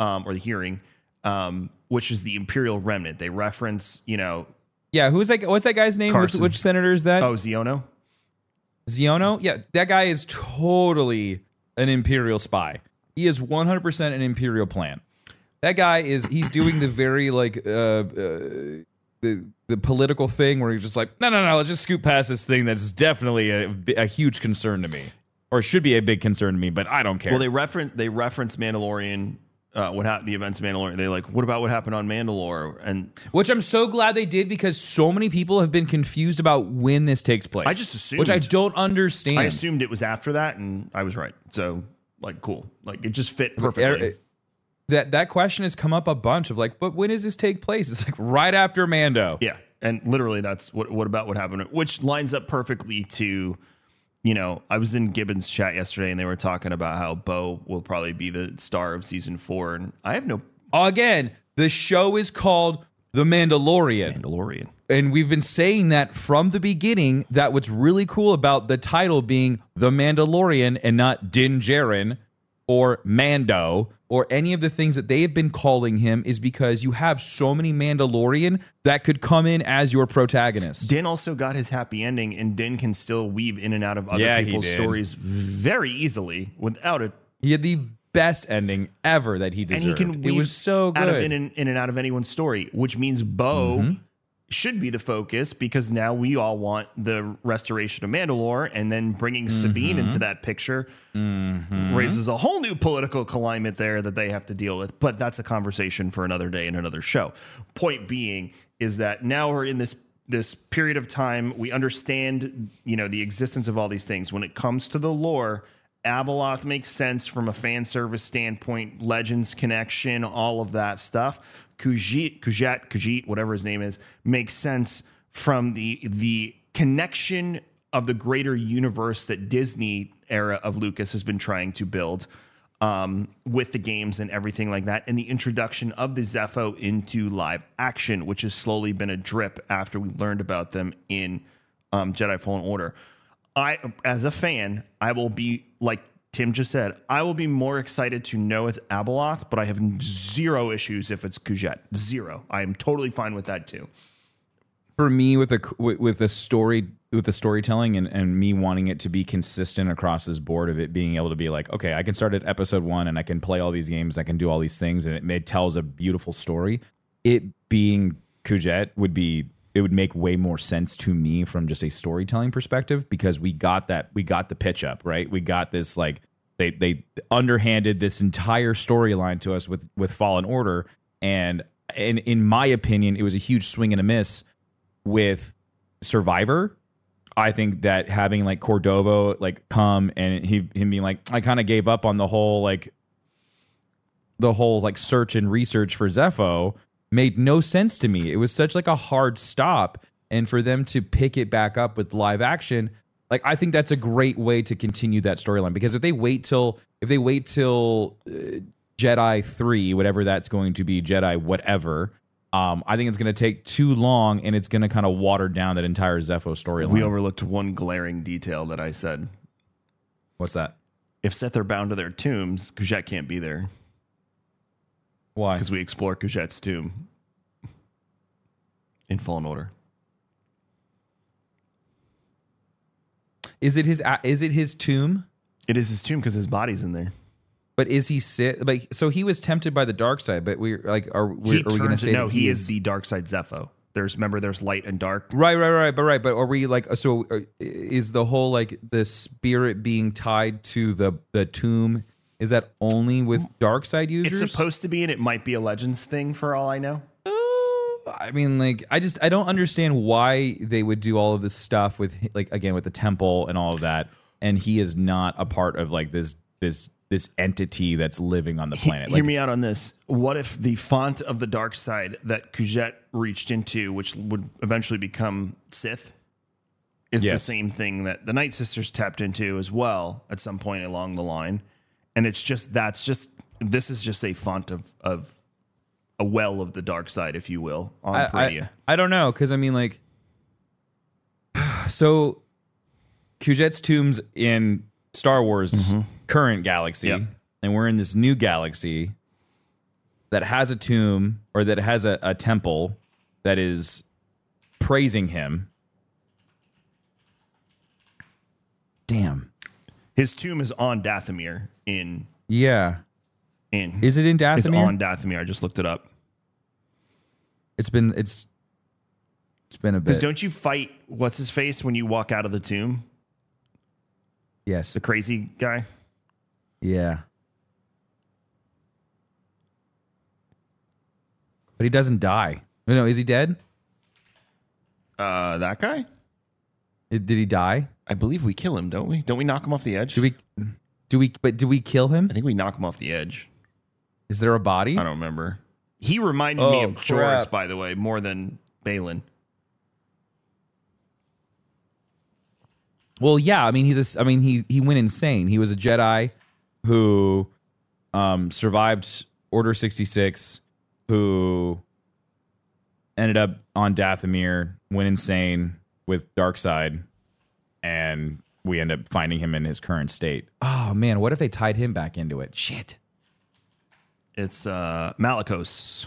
um, or the hearing, um, which is the Imperial Remnant. They reference, you know, yeah, who's that? What's that guy's name? Which, which senator is that? oh, Xiono? Xiono? Yeah, that guy is totally an imperial spy. He is 100% an imperial plan. That guy is he's doing the very like uh, uh the the political thing where he's just like, "No, no, no, let's just scoot past this thing that's definitely a, a huge concern to me." Or should be a big concern to me, but I don't care. Well, they reference they reference Mandalorian. Uh, what happened? The events of Mandalorian. They like, what about what happened on Mandalore? And Which I'm so glad they did because so many people have been confused about when this takes place. I just assumed. Which I don't understand. I assumed it was after that, and I was right. So, like, cool. Like, it just fit perfectly. Er- that that question has come up a bunch of like, but when does this take place? It's like right after Mando. yeah, and literally, that's what. What about what happened? Which lines up perfectly to, you know, I was in Gibbons chat yesterday, and they were talking about how Bo will probably be the star of season four, and I have no Again, the show is called The Mandalorian. Mandalorian. And we've been saying that from the beginning that what's really cool about the title being The Mandalorian and not Din Djarin or Mando or any of the things that they have been calling him is because you have so many Mandalorian that could come in as your protagonist. Din also got his happy ending, and Din can still weave in and out of other Yeah, people's stories very easily without it. He had the best ending ever that he And deserved. he can weave it was so out of good. in and, in and out of anyone's story, which means Bo Mm-hmm. Should be the focus because now we all want the restoration of Mandalore, and then bringing mm-hmm. Sabine into that picture mm-hmm. raises a whole new political climate there that they have to deal with. But that's a conversation for another day and another show. Point being is that now we're in this this period of time we understand you know the existence of all these things when it comes to the lore Abeloth makes sense from a fan service standpoint, Legends connection, all of that stuff. Kujit, Kujat, Kujit, whatever his name is, makes sense from the the connection of the greater universe that Disney era of Lucas has been trying to build um, with the games and everything like that, and the introduction of the Zeffo into live action, which has slowly been a drip after we learned about them in um, Jedi Fallen Order. I, as a fan, I will be like Tim just said. I will be more excited to know it's Abeloth, but I have zero issues if it's Kujet. Zero. I am totally fine with that too. for me with the with, the story with the storytelling and, and me wanting it to be consistent across this board of it being able to be like okay i can start at episode one and i can play all these games i can do all these things and it, it tells a beautiful story it being kujet would be it would make way more sense to me from just a storytelling perspective because we got that we got the pitch up right? We got this like they they underhanded this entire storyline to us with with fallen order. And and in my opinion it was a huge swing and a miss with Survivor, I think that having like Cordova like come and he him being like, I kind of gave up on the whole like the whole like search and research for Zeffo made no sense to me. It was such like a hard stop, and for them to pick it back up with live action, like I think that's a great way to continue that storyline because if they wait till if they wait till uh, Jedi three, whatever that's going to be, Jedi whatever. Um, I think it's going to take too long, and it's going to kind of water down that entire Zeffo storyline. We overlooked one glaring detail that I said. What's that? If Sith are bound to their tombs, Kujet can't be there Why? because we explore Kujet's tomb in Fallen Order. Is it his? Is it his tomb? It is his tomb because his body's in there. But is he sit? Like, so he was tempted by the dark side. But we're like, are we, are we going to say no? He is the dark side Zeffo. There's remember there's light and dark. Right, right, right, but right, but are we like so? uh, Is the whole like the spirit being tied to the the tomb? Is that only with dark side users? It's supposed to be, and it might be a Legends thing for all I know. Uh, I mean, like, I just I don't understand why they would do all of this stuff with like again with the temple and all of that, and he is not a part of like this this this entity that's living on the planet. Hear Like, me out on this. What if the font of the dark side that Kujet reached into, which would eventually become Sith, is Yes. the same thing that the Night Sisters tapped into as well at some point along the line? And it's just that's just this is just a font of of a well of the dark side, if you will, on I, Peridea. I, I don't know because I mean like *sighs* so Kujet's tombs in Star Wars mm-hmm. current galaxy Yep. and we're in this new galaxy that has a tomb or that has a, a temple that is praising him. Damn. His tomb is on Dathomir in Yeah. in Is it in Dathomir? It's on Dathomir. I just looked it up. it's been it's it's been a bit. Because don't you fight what's his face when you walk out of the tomb? Yes. The crazy guy. Yeah. But he doesn't die. No, no, is he dead? Uh, that guy. Did he die? I believe we kill him, don't we? Don't we knock him off the edge? Do we do we but do we kill him? I think we knock him off the edge. Is there a body? I don't remember. He reminded me Oh, of Joruus, crap. by the way, more than Baylan. Well, yeah, I mean he's a I mean he he went insane. He was a Jedi who um survived Order 66 who ended up on Dathomir, went insane with dark side and we end up finding him in his current state. Oh man, what if they tied him back into it? Shit. It's uh, Malicos.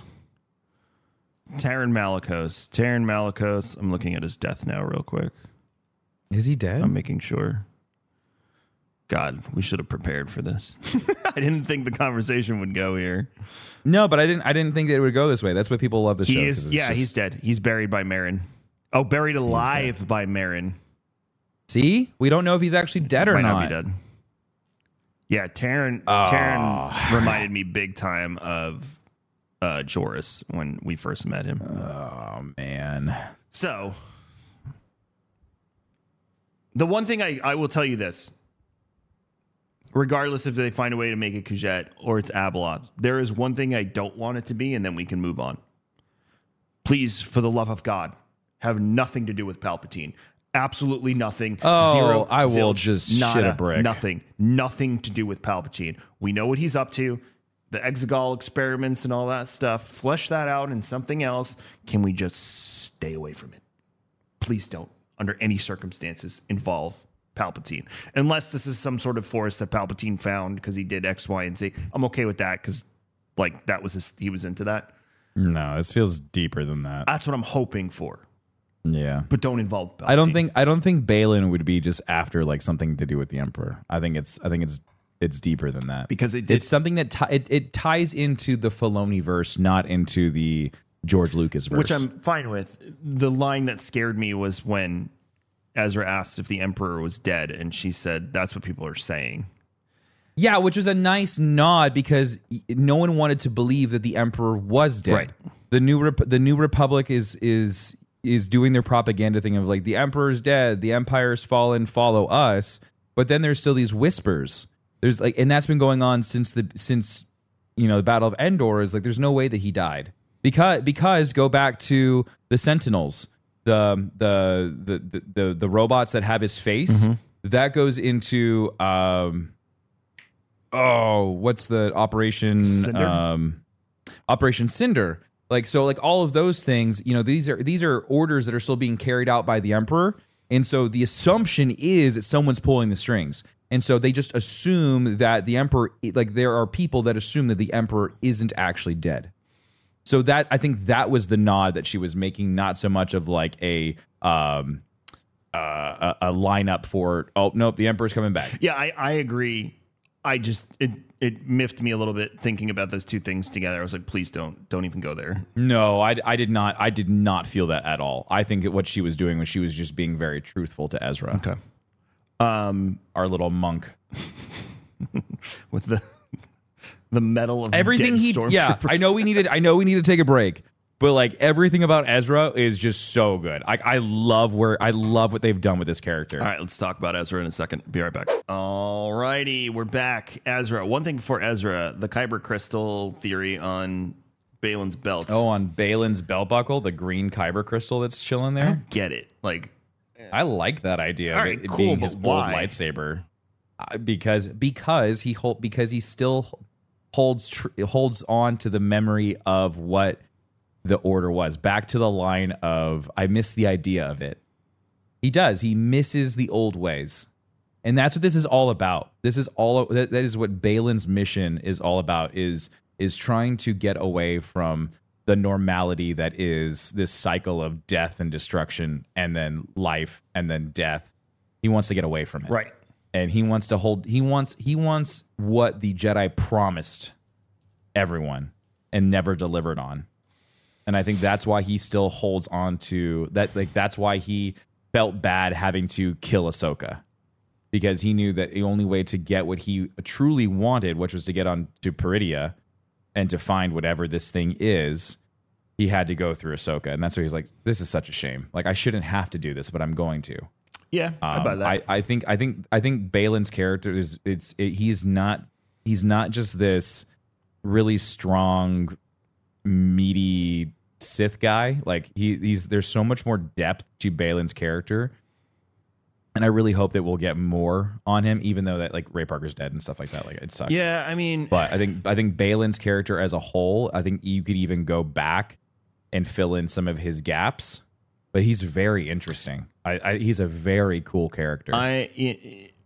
Taron Malicos. Taron Malicos. I'm looking at his death now, real quick. Is he dead? I'm making sure. God, we should have prepared for this. *laughs* I didn't think the conversation would go here. No, but I didn't. I didn't think that it would go this way. That's why people love the show. He 'cause is, it's yeah, just- he's dead. He's buried by Merrin. Oh, buried alive by Merrin. See, we don't know if he's actually dead or Might not. be dead. Yeah, Taron. Ah. Taron reminded me big time of uh, Joruus when we first met him. Oh man. So, the one thing I, I will tell you this regardless if they find a way to make it Kujet or it's Abeloth, there is one thing I don't want it to be, and then we can move on. Please, for the love of God, have nothing to do with Palpatine. Absolutely nothing. Oh, Zero. I will zilch, just shit a brick. Nothing. Nothing to do with Palpatine. We know what he's up to. The Exegol experiments and all that stuff. Flesh that out in something else. Can we just stay away from it? Please don't, under any circumstances, involve Palpatine. Unless this is some sort of force that Palpatine found because he did X, Y, and Z. I'm okay with that because, like, that was his, he was into that. No, this feels deeper than that. That's what I'm hoping for. Yeah. But don't involve Palpatine. I don't think I don't think Baylan would be just after like something to do with the Emperor. I think it's I think it's it's deeper than that because it did. it's something that ti- it, it ties into the Filoni verse, not into the George Lucas verse. which I'm fine with. The line that scared me was when Ezra asked if the Emperor was dead, and she said, "That's what people are saying." yeah, which was a nice nod because no one wanted to believe that the Emperor was dead. Right. The new Rep- the new Republic is is is doing their propaganda thing of like the Emperor's dead, the Empire's fallen, follow us. But then there's still these whispers. There's like, and that's been going on since the since you know the Battle of Endor. Is like there's no way that he died because because go back to the Sentinels, the the the the the, the robots that have his face. That goes into um oh what's the operation Cinder? um Operation Cinder. Like so, like all of those things, you know, these are these are orders that are still being carried out by the emperor, and so the assumption is that someone's pulling the strings, and so they just assume that the emperor, like there are people that assume that the emperor isn't actually dead. So that I think that was the nod that she was making, not so much of like a um uh, a, a lineup for oh nope, the emperor's coming back. Yeah, I, I agree. I just it it miffed me a little bit thinking about those two things together. I was like, please don't don't even go there. No, I, I did not. I did not feel that at all. I think what she was doing was she was just being very truthful to Ezra, Okay. Um, our little monk. *laughs* with the the metal of Everything he, yeah. I know we needed. I know we need to take a break, but like everything about Ezra is just so good. I, I love where I love what they've done with this character. All right, let's talk about Ezra in a second. Be right back. All righty, we're back. Ezra. One thing before Ezra, the Kyber crystal theory on Baylan's belt. Oh, on Baylan's belt buckle, the green kyber crystal that's chilling there. get it. Like, I like that idea All of it cool, being but his old why? lightsaber, uh, because because he hold because he still holds tr- holds on to the memory of what the order was. Back to the line of I miss the idea of it. He does. He misses the old ways. And that's what this is all about. This is all that, that is what Baylan's mission is all about is is trying to get away from the normality that is this cycle of death and destruction and then life and then death. He wants to get away from it. right. And he wants to hold he wants he wants what the Jedi promised everyone and never delivered on. And I think that's why he still holds on to that like that's why he felt bad having to kill Ahsoka. Because he knew that the only way to get what he truly wanted, which was to get on to Peridea and to find whatever this thing is, he had to go through Ahsoka. And that's why he's like, this is such a shame. Like I shouldn't have to do this, but I'm going to. Yeah, I Um, buy that. I, I think I think I think Baylan's character is it's it, he's not he's not just this really strong meaty Sith guy. Like he he's there's so much more depth to Baylan's character. And I really hope that we'll get more on him, even though that like Ray Parker's dead and stuff like that. Like it sucks. yeah, I mean, But I think I think Baylan's character as a whole, I think you could even go back and fill in some of his gaps. But he's very interesting. I, I he's a very cool character. I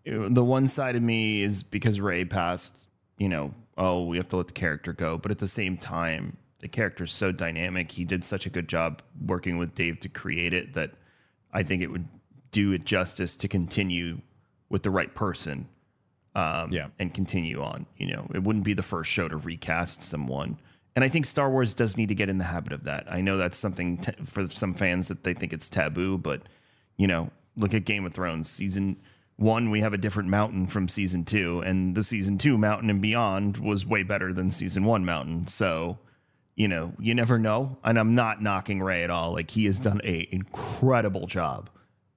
the one side of me is because Ray passed. You know, oh, we have to let the character go. But at the same time, the character's so dynamic. He did such a good job working with Dave to create it that I think it would do it justice to continue with the right person. um, Yeah. and continue on. You know, it wouldn't be the first show to recast someone. And I think Star Wars does need to get in the habit of that. I know that's something t- for some fans that they think it's taboo, but you know, look at Game of Thrones season one. We have a different mountain from season two, and the season two mountain and beyond was way better than season one mountain. So, you know, you never know. And I'm not knocking Ray at all. Like he has done a incredible job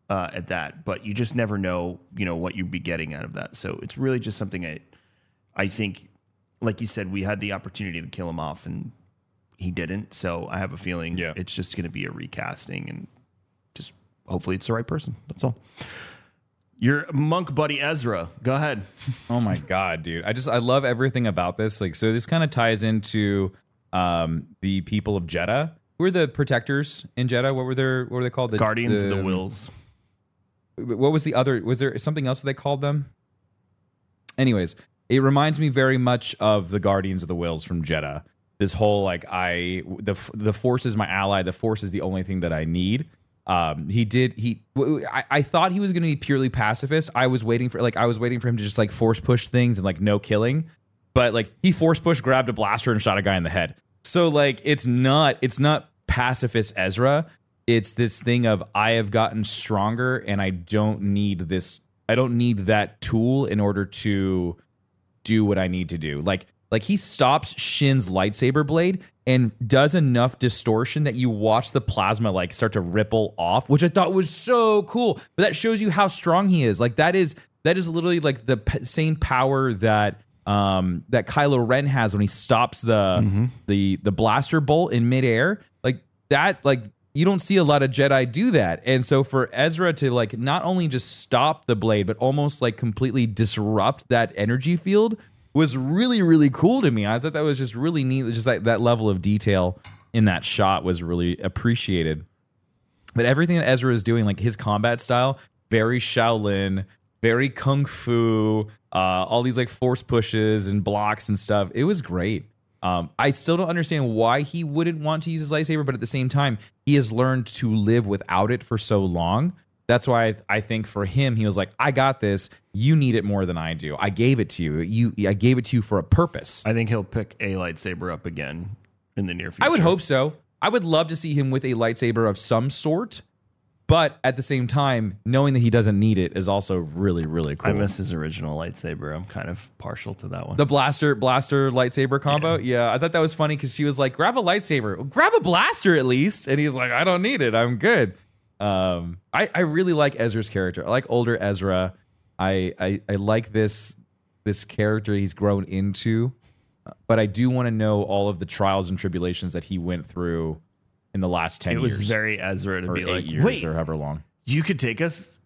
uh, at that, but you just never know, you know, what you'd be getting out of that. So it's really just something I, I think, like you said, we had the opportunity to kill him off, and he didn't. So I have a feeling Yeah. it's just going to be a recasting, and just hopefully it's the right person. That's all. Your monk buddy Ezra, go ahead. *laughs* Oh my god, dude! I just I love everything about this. Like, so this kind of ties into um the people of Jedha. Who are the protectors in Jedha? What were their what were they called? The Guardians of the Whills. what was the other was there something else that they called them anyways it reminds me very much of the guardians of the whills from jedha this whole like i the the force is my ally the force is the only thing that i need um he did he I, I thought he was going to be purely pacifist i was waiting for like i was waiting for him to just like force push things and like no killing but like he force push grabbed a blaster and shot a guy in the head. So like it's not it's not pacifist ezra. It's this thing of i have gotten stronger and i don't need this i don't need that tool in order to do what i need to do. Like like he stops shin's lightsaber blade and does enough distortion that you watch the plasma like start to ripple off which i thought was so cool. But that shows you how strong he is. Like that is that is literally like the p- same power that um that Kylo Ren has when he stops the the the blaster bolt in midair like that like you don't see a lot of Jedi do that. And so for Ezra to like not only just stop the blade but almost like completely disrupt that energy field was really really cool to me. I thought that was just really neat just like that level of detail in that shot was really appreciated. But everything that Ezra is doing, like his combat style, very Shaolin, very kung fu, uh, all these like force pushes and blocks and stuff. It was great. Um, I still don't understand why he wouldn't want to use his lightsaber, but at the same time, he has learned to live without it for so long. That's why I, I think for him, he was like, "I got this. You need it more than I do. I gave it to you. You, I gave it to you for a purpose." I think he'll pick a lightsaber up again in the near future. I would hope so. I would love to see him with a lightsaber of some sort, but at the same time, knowing that he doesn't need it is also really, really cool. I miss his original lightsaber. I'm kind of partial to that one. the blaster, blaster, lightsaber combo. Yeah, I thought that was funny because she was like, "Grab a lightsaber, grab a blaster at least," and he's like, "I don't need it. I'm good." Um, I I really like Ezra's character. I like older Ezra. I I, I like this this character he's grown into, but I do want to know all of the trials and tribulations that he went through in the last ten it was years very Ezra to or be eight like, years wait, or however long. you could take us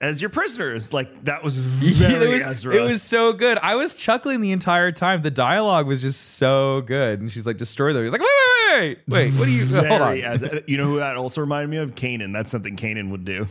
as your prisoners. Like that was *laughs* very it was Ezra. it was so good. I was chuckling the entire time. The dialogue was just so good, and she's like, "Destroy them." He's like, "Wait, wait, wait, wait, wait. What do you? *laughs* hold on." Ezra. You know who that also reminded me of? Kanan. That's something Kanan would do.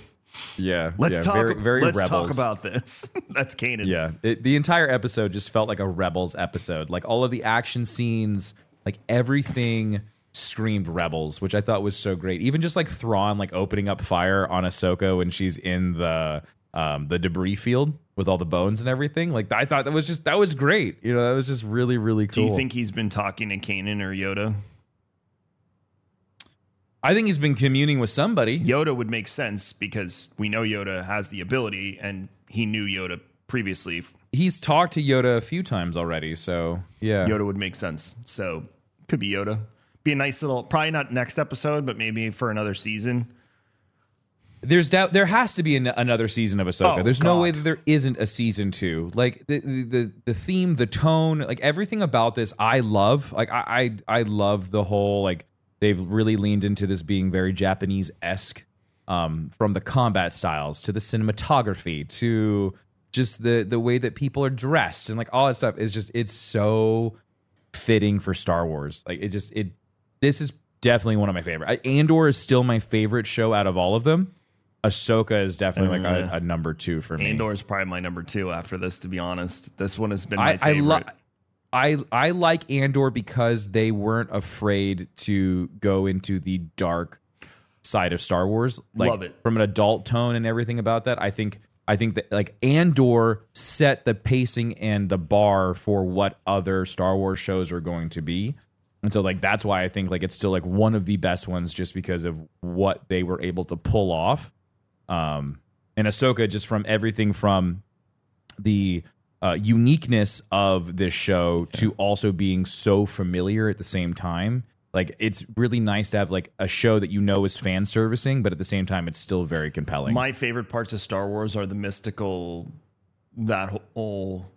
Yeah, Let's yeah, talk. Very, very let's rebels. talk about this. *laughs* That's Kanan. Yeah, it, the entire episode just felt like a rebels episode. Like all of the action scenes, like everything screamed rebels, which I thought was so great. Even just like Thrawn like opening up fire on Ahsoka when she's in the um the debris field with all the bones and everything. Like I thought that was just that was great. You know, that was just really really cool. Do you think he's been talking to Kanan or Yoda? I think he's been communing with somebody. Yoda would make sense because we know Yoda has the ability, and he knew Yoda previously. He's talked to Yoda a few times already, so yeah. Yoda would make sense. So could be Yoda. Be a nice little, probably not next episode, but maybe for another season. There's doubt. There has to be an, another season of Ahsoka. Oh, There's no way that there isn't a season two. Like the, the the the theme, the tone, like everything about this, I love. Like I I, I love the whole like they've really leaned into this being very Japanese esque, um, from the combat styles to the cinematography to just the the way that people are dressed and like all that stuff is just it's so fitting for Star Wars. Like it just it this is definitely one of my favorite. I, Andor is still my favorite show out of all of them. Ahsoka is definitely like a, mm-hmm. a number two for me. Andor is probably my number two after this, to be honest. This one has been I my I, favorite. lo- I I like Andor because they weren't afraid to go into the dark side of Star Wars. Like Love it. from an adult tone and everything about that. I think I think that like Andor set the pacing and the bar for what other Star Wars shows are going to be. And so like that's why I think like it's still like one of the best ones just because of what they were able to pull off. Um and Ahsoka just from everything from the uh, uniqueness of this show to also being so familiar at the same time. Like it's really nice to have like a show that you know is fan servicing, but at the same time it's still very compelling. My favorite parts of Star Wars are the mystical, that whole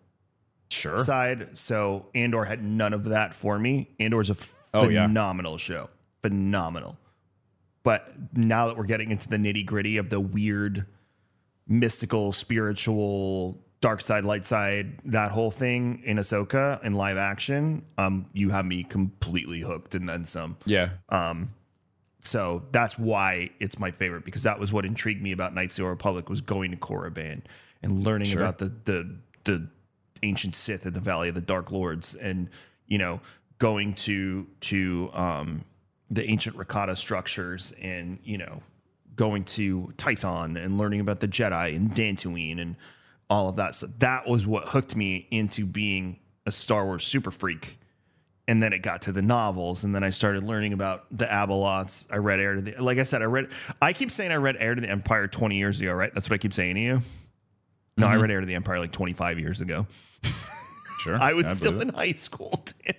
sure. side. So Andor had none of that for me. Andor's a Oh, yeah. phenomenal show, phenomenal. But now that we're getting into the nitty gritty of the weird, mystical, spiritual, dark side, light side, that whole thing in Ahsoka in live action, um, you have me completely hooked and then some. Yeah. So that's why it's my favorite because that was what intrigued me about Knights of the Old Republic was going to Korriban and learning about the the the ancient Sith in the Valley of the Dark Lords and you know going to to um, the ancient Rakata structures and you know going to Tython and learning about the Jedi and Dantooine and all of that. So that was what hooked me into being a Star Wars super freak. And then it got to the novels and then i started learning about the abeloths i read Heir to the like i said i read i keep saying i read Heir to the empire 20 years ago right? That's what i keep saying to you no i read heir to the empire like 25 years ago Sure. *laughs* i was I still in high school Tim.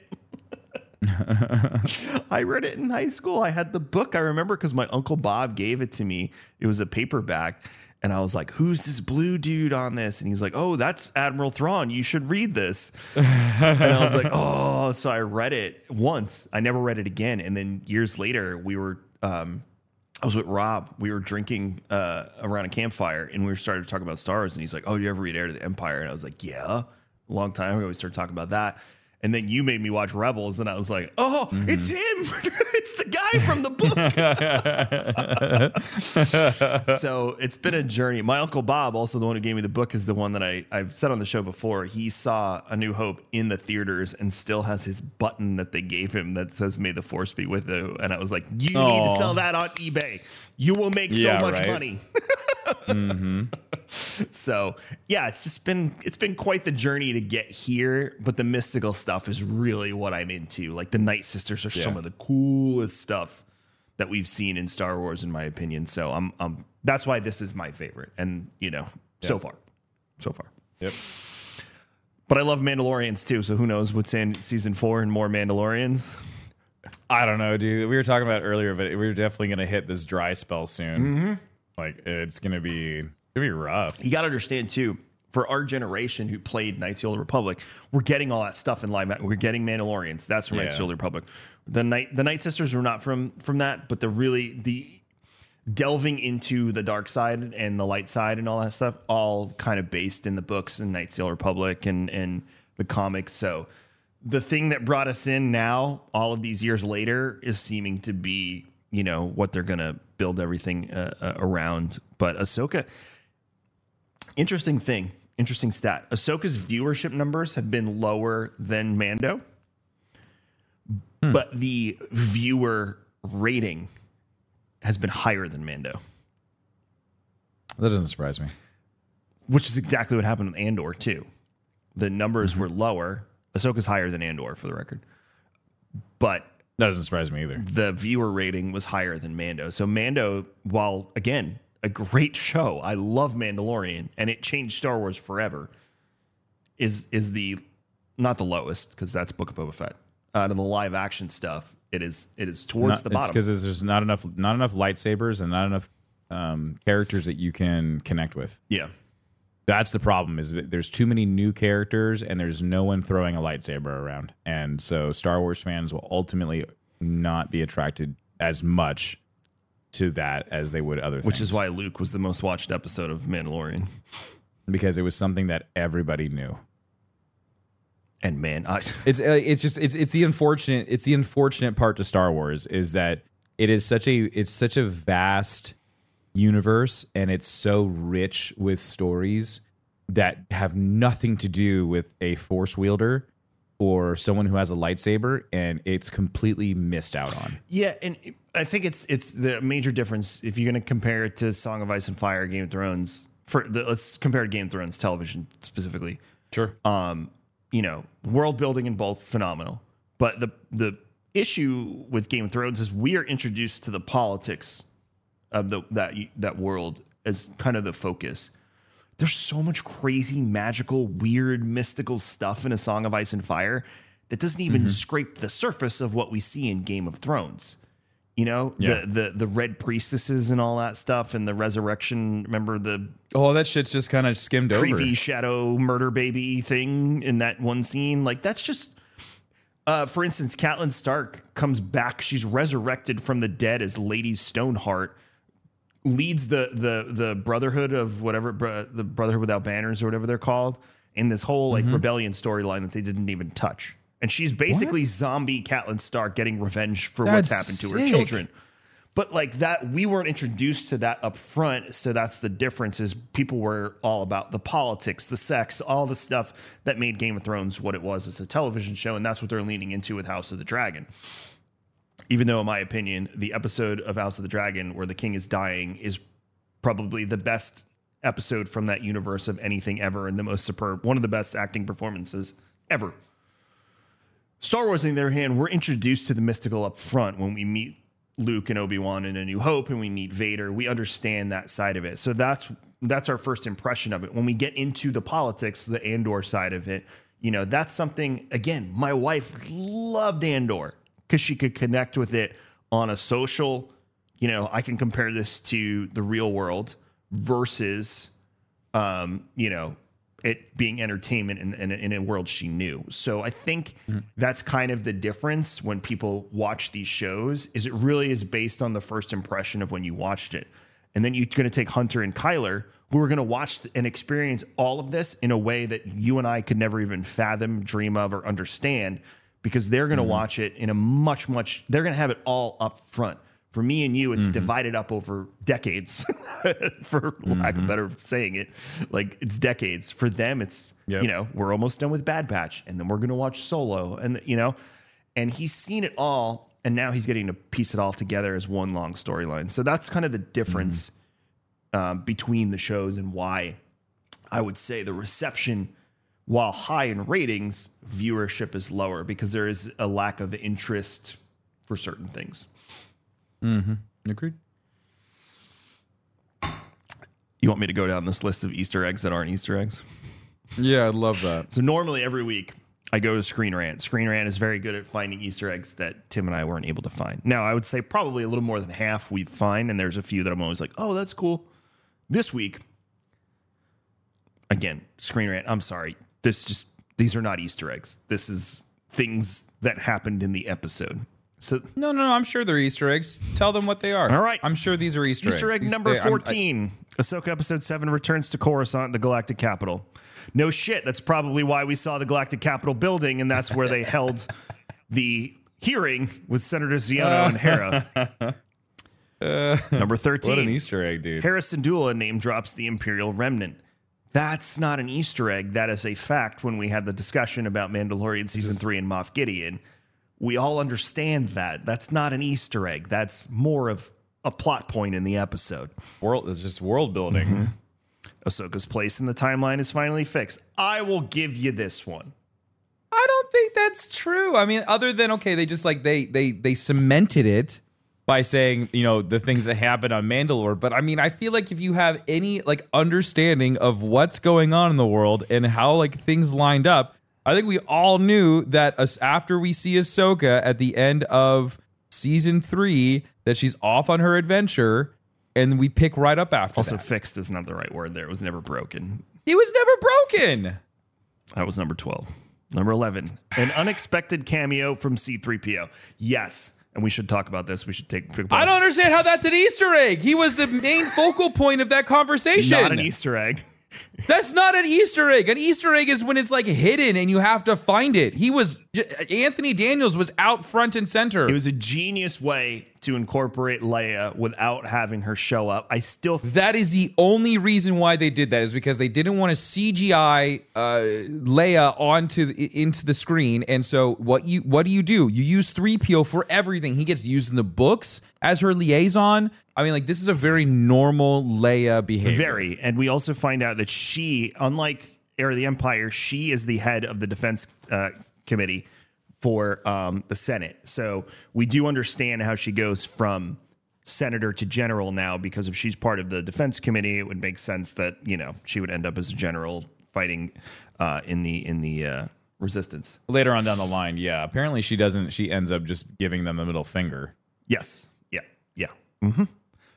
*laughs* I read it in high school. I had the book. I remember because my uncle Bob gave it to me. It was a paperback. And I was like, who's this blue dude on this? And he's like, oh, that's Admiral Thrawn. You should read this. and I was like, *laughs* oh, so I read it once. I never read it again. And then years later, we were, um, I was with Rob. We were drinking uh, around a campfire and we started talking about stars. And he's like, oh, you ever read Heir to the Empire? And I was like, yeah. A long time ago, we started talking about that. And then you made me watch Rebels, and I was like, "Oh, mm-hmm. it's him! *laughs* it's the guy from the book." *laughs* so it's been a journey. My uncle Bob, also the one who gave me the book, is the one that I I've said on the show before. He saw A New Hope in the theaters and still has his button that they gave him that says "May the Force be with you." And I was like, "You need to sell that on eBay. You will make Yeah, so much right. money." *laughs* So yeah, it's just been it's been quite the journey to get here. But the mystical stuff is really what I'm into. Like the Night Sisters are some of the coolest stuff that we've seen in Star Wars, in my opinion. So I'm um that's why this is my favorite. And you know, so far, so far. Yep. But I love Mandalorians too. So who knows what's in season four and more Mandalorians. I don't know, dude. We were talking about earlier, but we were definitely gonna hit this dry spell soon. Mm-hmm. Like it's gonna be it's gonna be rough. you got to understand too for our generation who played Knights of the Old Republic, we're getting all that stuff in live. We're getting Mandalorians. That's from Knights of the Old Republic. The night the Night Sisters were not from from that, but the really the delving into the dark side and the light side and all that stuff, all kind of based in the books and Knights of the Old Republic and and the comics. So the thing that brought us in now, all of these years later, is seeming to be you know what they're gonna build everything uh, uh, around. But Ahsoka, interesting thing, interesting stat. Ahsoka's viewership numbers have been lower than Mando, but the viewer rating has been higher than Mando, That doesn't surprise me. which is exactly what happened with Andor too. The numbers were lower. Ahsoka's higher than Andor for the record, but That doesn't surprise me either. the viewer rating was higher than Mando. So Mando, while again a great show, I love Mandalorian, and it changed Star Wars forever. Is is the not the lowest because that's Book of Boba Fett. Out of the live action stuff, it is it is towards Not- the bottom. because there's not enough not enough lightsabers and not enough um, characters that you can connect with. Yeah, That's the problem. Is that there's too many new characters and there's no one throwing a lightsaber around, and so Star Wars fans will ultimately not be attracted as much to that as they would other things. which is why Luke was the most watched episode of Mandalorian. because it was something that everybody knew. And man, I *laughs* It's uh, it's just it's it's the unfortunate it's the unfortunate part to Star Wars is that it is such a it's such a vast universe and it's so rich with stories that have nothing to do with a force wielder or someone who has a lightsaber and it's completely missed out on. Yeah, and I think it's it's the major difference if you're going to compare it to Song of Ice and Fire, Game of Thrones. for the, let's compare Game of Thrones television specifically. Sure. Um, you know, world building in both phenomenal, but the the issue with Game of Thrones is we are introduced to the politics of the that that world as kind of the focus. There's so much crazy, magical, weird, mystical stuff in A Song of Ice and Fire that doesn't even scrape the surface of what we see in Game of Thrones. You know, Yeah. the, the the red priestesses and all that stuff, and the resurrection. Remember the oh, that shit's just kind of skimmed over. creepy shadow murder baby thing in that one scene. Like that's just uh for instance, Catelyn Stark comes back, she's resurrected from the dead as Lady Stoneheart, leads the the the brotherhood of whatever bro- the brotherhood without banners or whatever they're called in this whole like rebellion storyline that they didn't even touch. And she's basically zombie Catelyn Stark getting revenge for what's happened to her children. But like that, we weren't introduced to that up front. So that's the difference is people were all about the politics, the sex, all the stuff that made Game of Thrones what it was as a television show. And that's what they're leaning into with House of the Dragon. Even though, in my opinion, the episode of House of the Dragon where the king is dying is probably the best episode from that universe of anything ever and the most superb, one of the best acting performances ever. Star Wars, on the other hand, we're introduced to the mystical up front when we meet Luke and Obi Wan in A New Hope, and we meet Vader. We understand that side of it. So that's that's our first impression of it. When we get into the politics, the Andor side of it, you know, that's something. Again, my wife loved Andor because she could connect with it on a social. You know, I can compare this to the real world versus um, you know, it being entertainment in, in, in a world she knew. So I think that's kind of the difference when people watch these shows is it really is based on the first impression of when you watched it. And then you're going to take Hunter and Kyler, who are going to watch and experience all of this in a way that you and I could never even fathom, dream of, or understand because they're going to mm-hmm. watch it in a much, much, they're going to have it all up front. For me and you, it's mm-hmm. divided up over decades, *laughs* for lack of mm-hmm. better saying it. Like it's decades. For them, it's, Yep. you know, we're almost done with Bad Batch and then we're going to watch Solo. And, you know, and he's seen it all. And now he's getting to piece it all together as one long storyline. So that's kind of the difference um, between the shows and why I would say the reception, while high in ratings, viewership is lower because there is a lack of interest for certain things. Mm-hmm. Agreed. You want me to go down this list of Easter eggs that aren't Easter eggs? Yeah, I'd love that. So normally every week I go to Screen Rant. Screen Rant is very good at finding Easter eggs that Tim and I weren't able to find. Now I would say probably a little more than half we find, and there's a few that I'm always like, oh, that's cool. This week, again, Screen Rant. I'm sorry. This just these are not Easter eggs. This is things that happened in the episode. So No, no, no. I'm sure they're Easter eggs. Tell them what they are. All right. I'm sure these are Easter, Easter eggs. Easter egg These- number they- I'm- I- 14. Ahsoka episode 7 returns to Coruscant, the galactic capital. No shit, that's probably why we saw the galactic capital building and that's where they *laughs* held the hearing with Senator Xiono and Hera. *laughs* Uh, number 13. what an Easter egg, dude. Hera Syndulla name drops the Imperial Remnant. That's not an Easter egg. That is a fact when we had the discussion about Mandalorian season three and Moff Gideon. We all understand that. That's not an Easter egg. That's more of a plot point in the episode. World, it's just world building. Mm-hmm. Ahsoka's place in the timeline is finally fixed. I will give you this one. I don't think that's true. I mean, other than okay, they just like they they they cemented it by saying you know the things that happened on Mandalore. But I mean, I feel like if you have any like understanding of what's going on in the world and how like things lined up, I think we all knew that us after we see Ahsoka at the end of season three that she's off on her adventure, and we pick right up after Also, that. fixed is not the right word there. It was never broken. He was never broken. That was number 12. Number 11, an unexpected cameo from C3PO. Yes. And we should talk about this. We should take a quick pause. I don't understand how that's an Easter egg. He was the main focal point of that conversation. Not an Easter egg. That's not an Easter egg. An Easter egg is when it's like hidden and you have to find it. He was Anthony Daniels was out front and center. It was a genius way to incorporate Leia without having her show up. I still th- that is the only reason why they did that is because they didn't want to CGI uh, Leia onto the, into the screen. And so what you what do you do? You use 3PO for everything. He gets used in the books as her liaison. I mean, like this is a very normal Leia behavior. very, and we also find out that she, unlike Heir of the Empire, she is the head of the Defense uh, Committee for um, the Senate. So we do understand how she goes from senator to general now because if she's part of the Defense Committee, it would make sense that you know she would end up as a general fighting uh, in the in the uh, resistance. later on down the line. Yeah, apparently she doesn't. She ends up just giving them the middle finger. Yes. Yeah. Yeah. hmm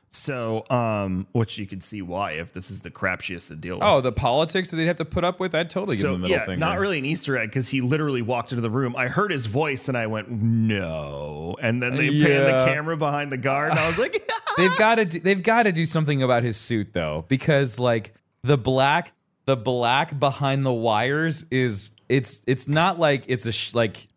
So, um, which you can see why if this is the crap she has to deal with. Oh, the politics that they'd have to put up with. I'd totally give so them the middle yeah, finger. not really an Easter egg because he literally walked into the room. I heard his voice and I went no, and then they panned Yeah. the camera behind the guard. And I was like, *laughs* they've got to. Do, they've got to do something about his suit though, because like the black, the black behind the wires is. It's it's not like it's a sh- like.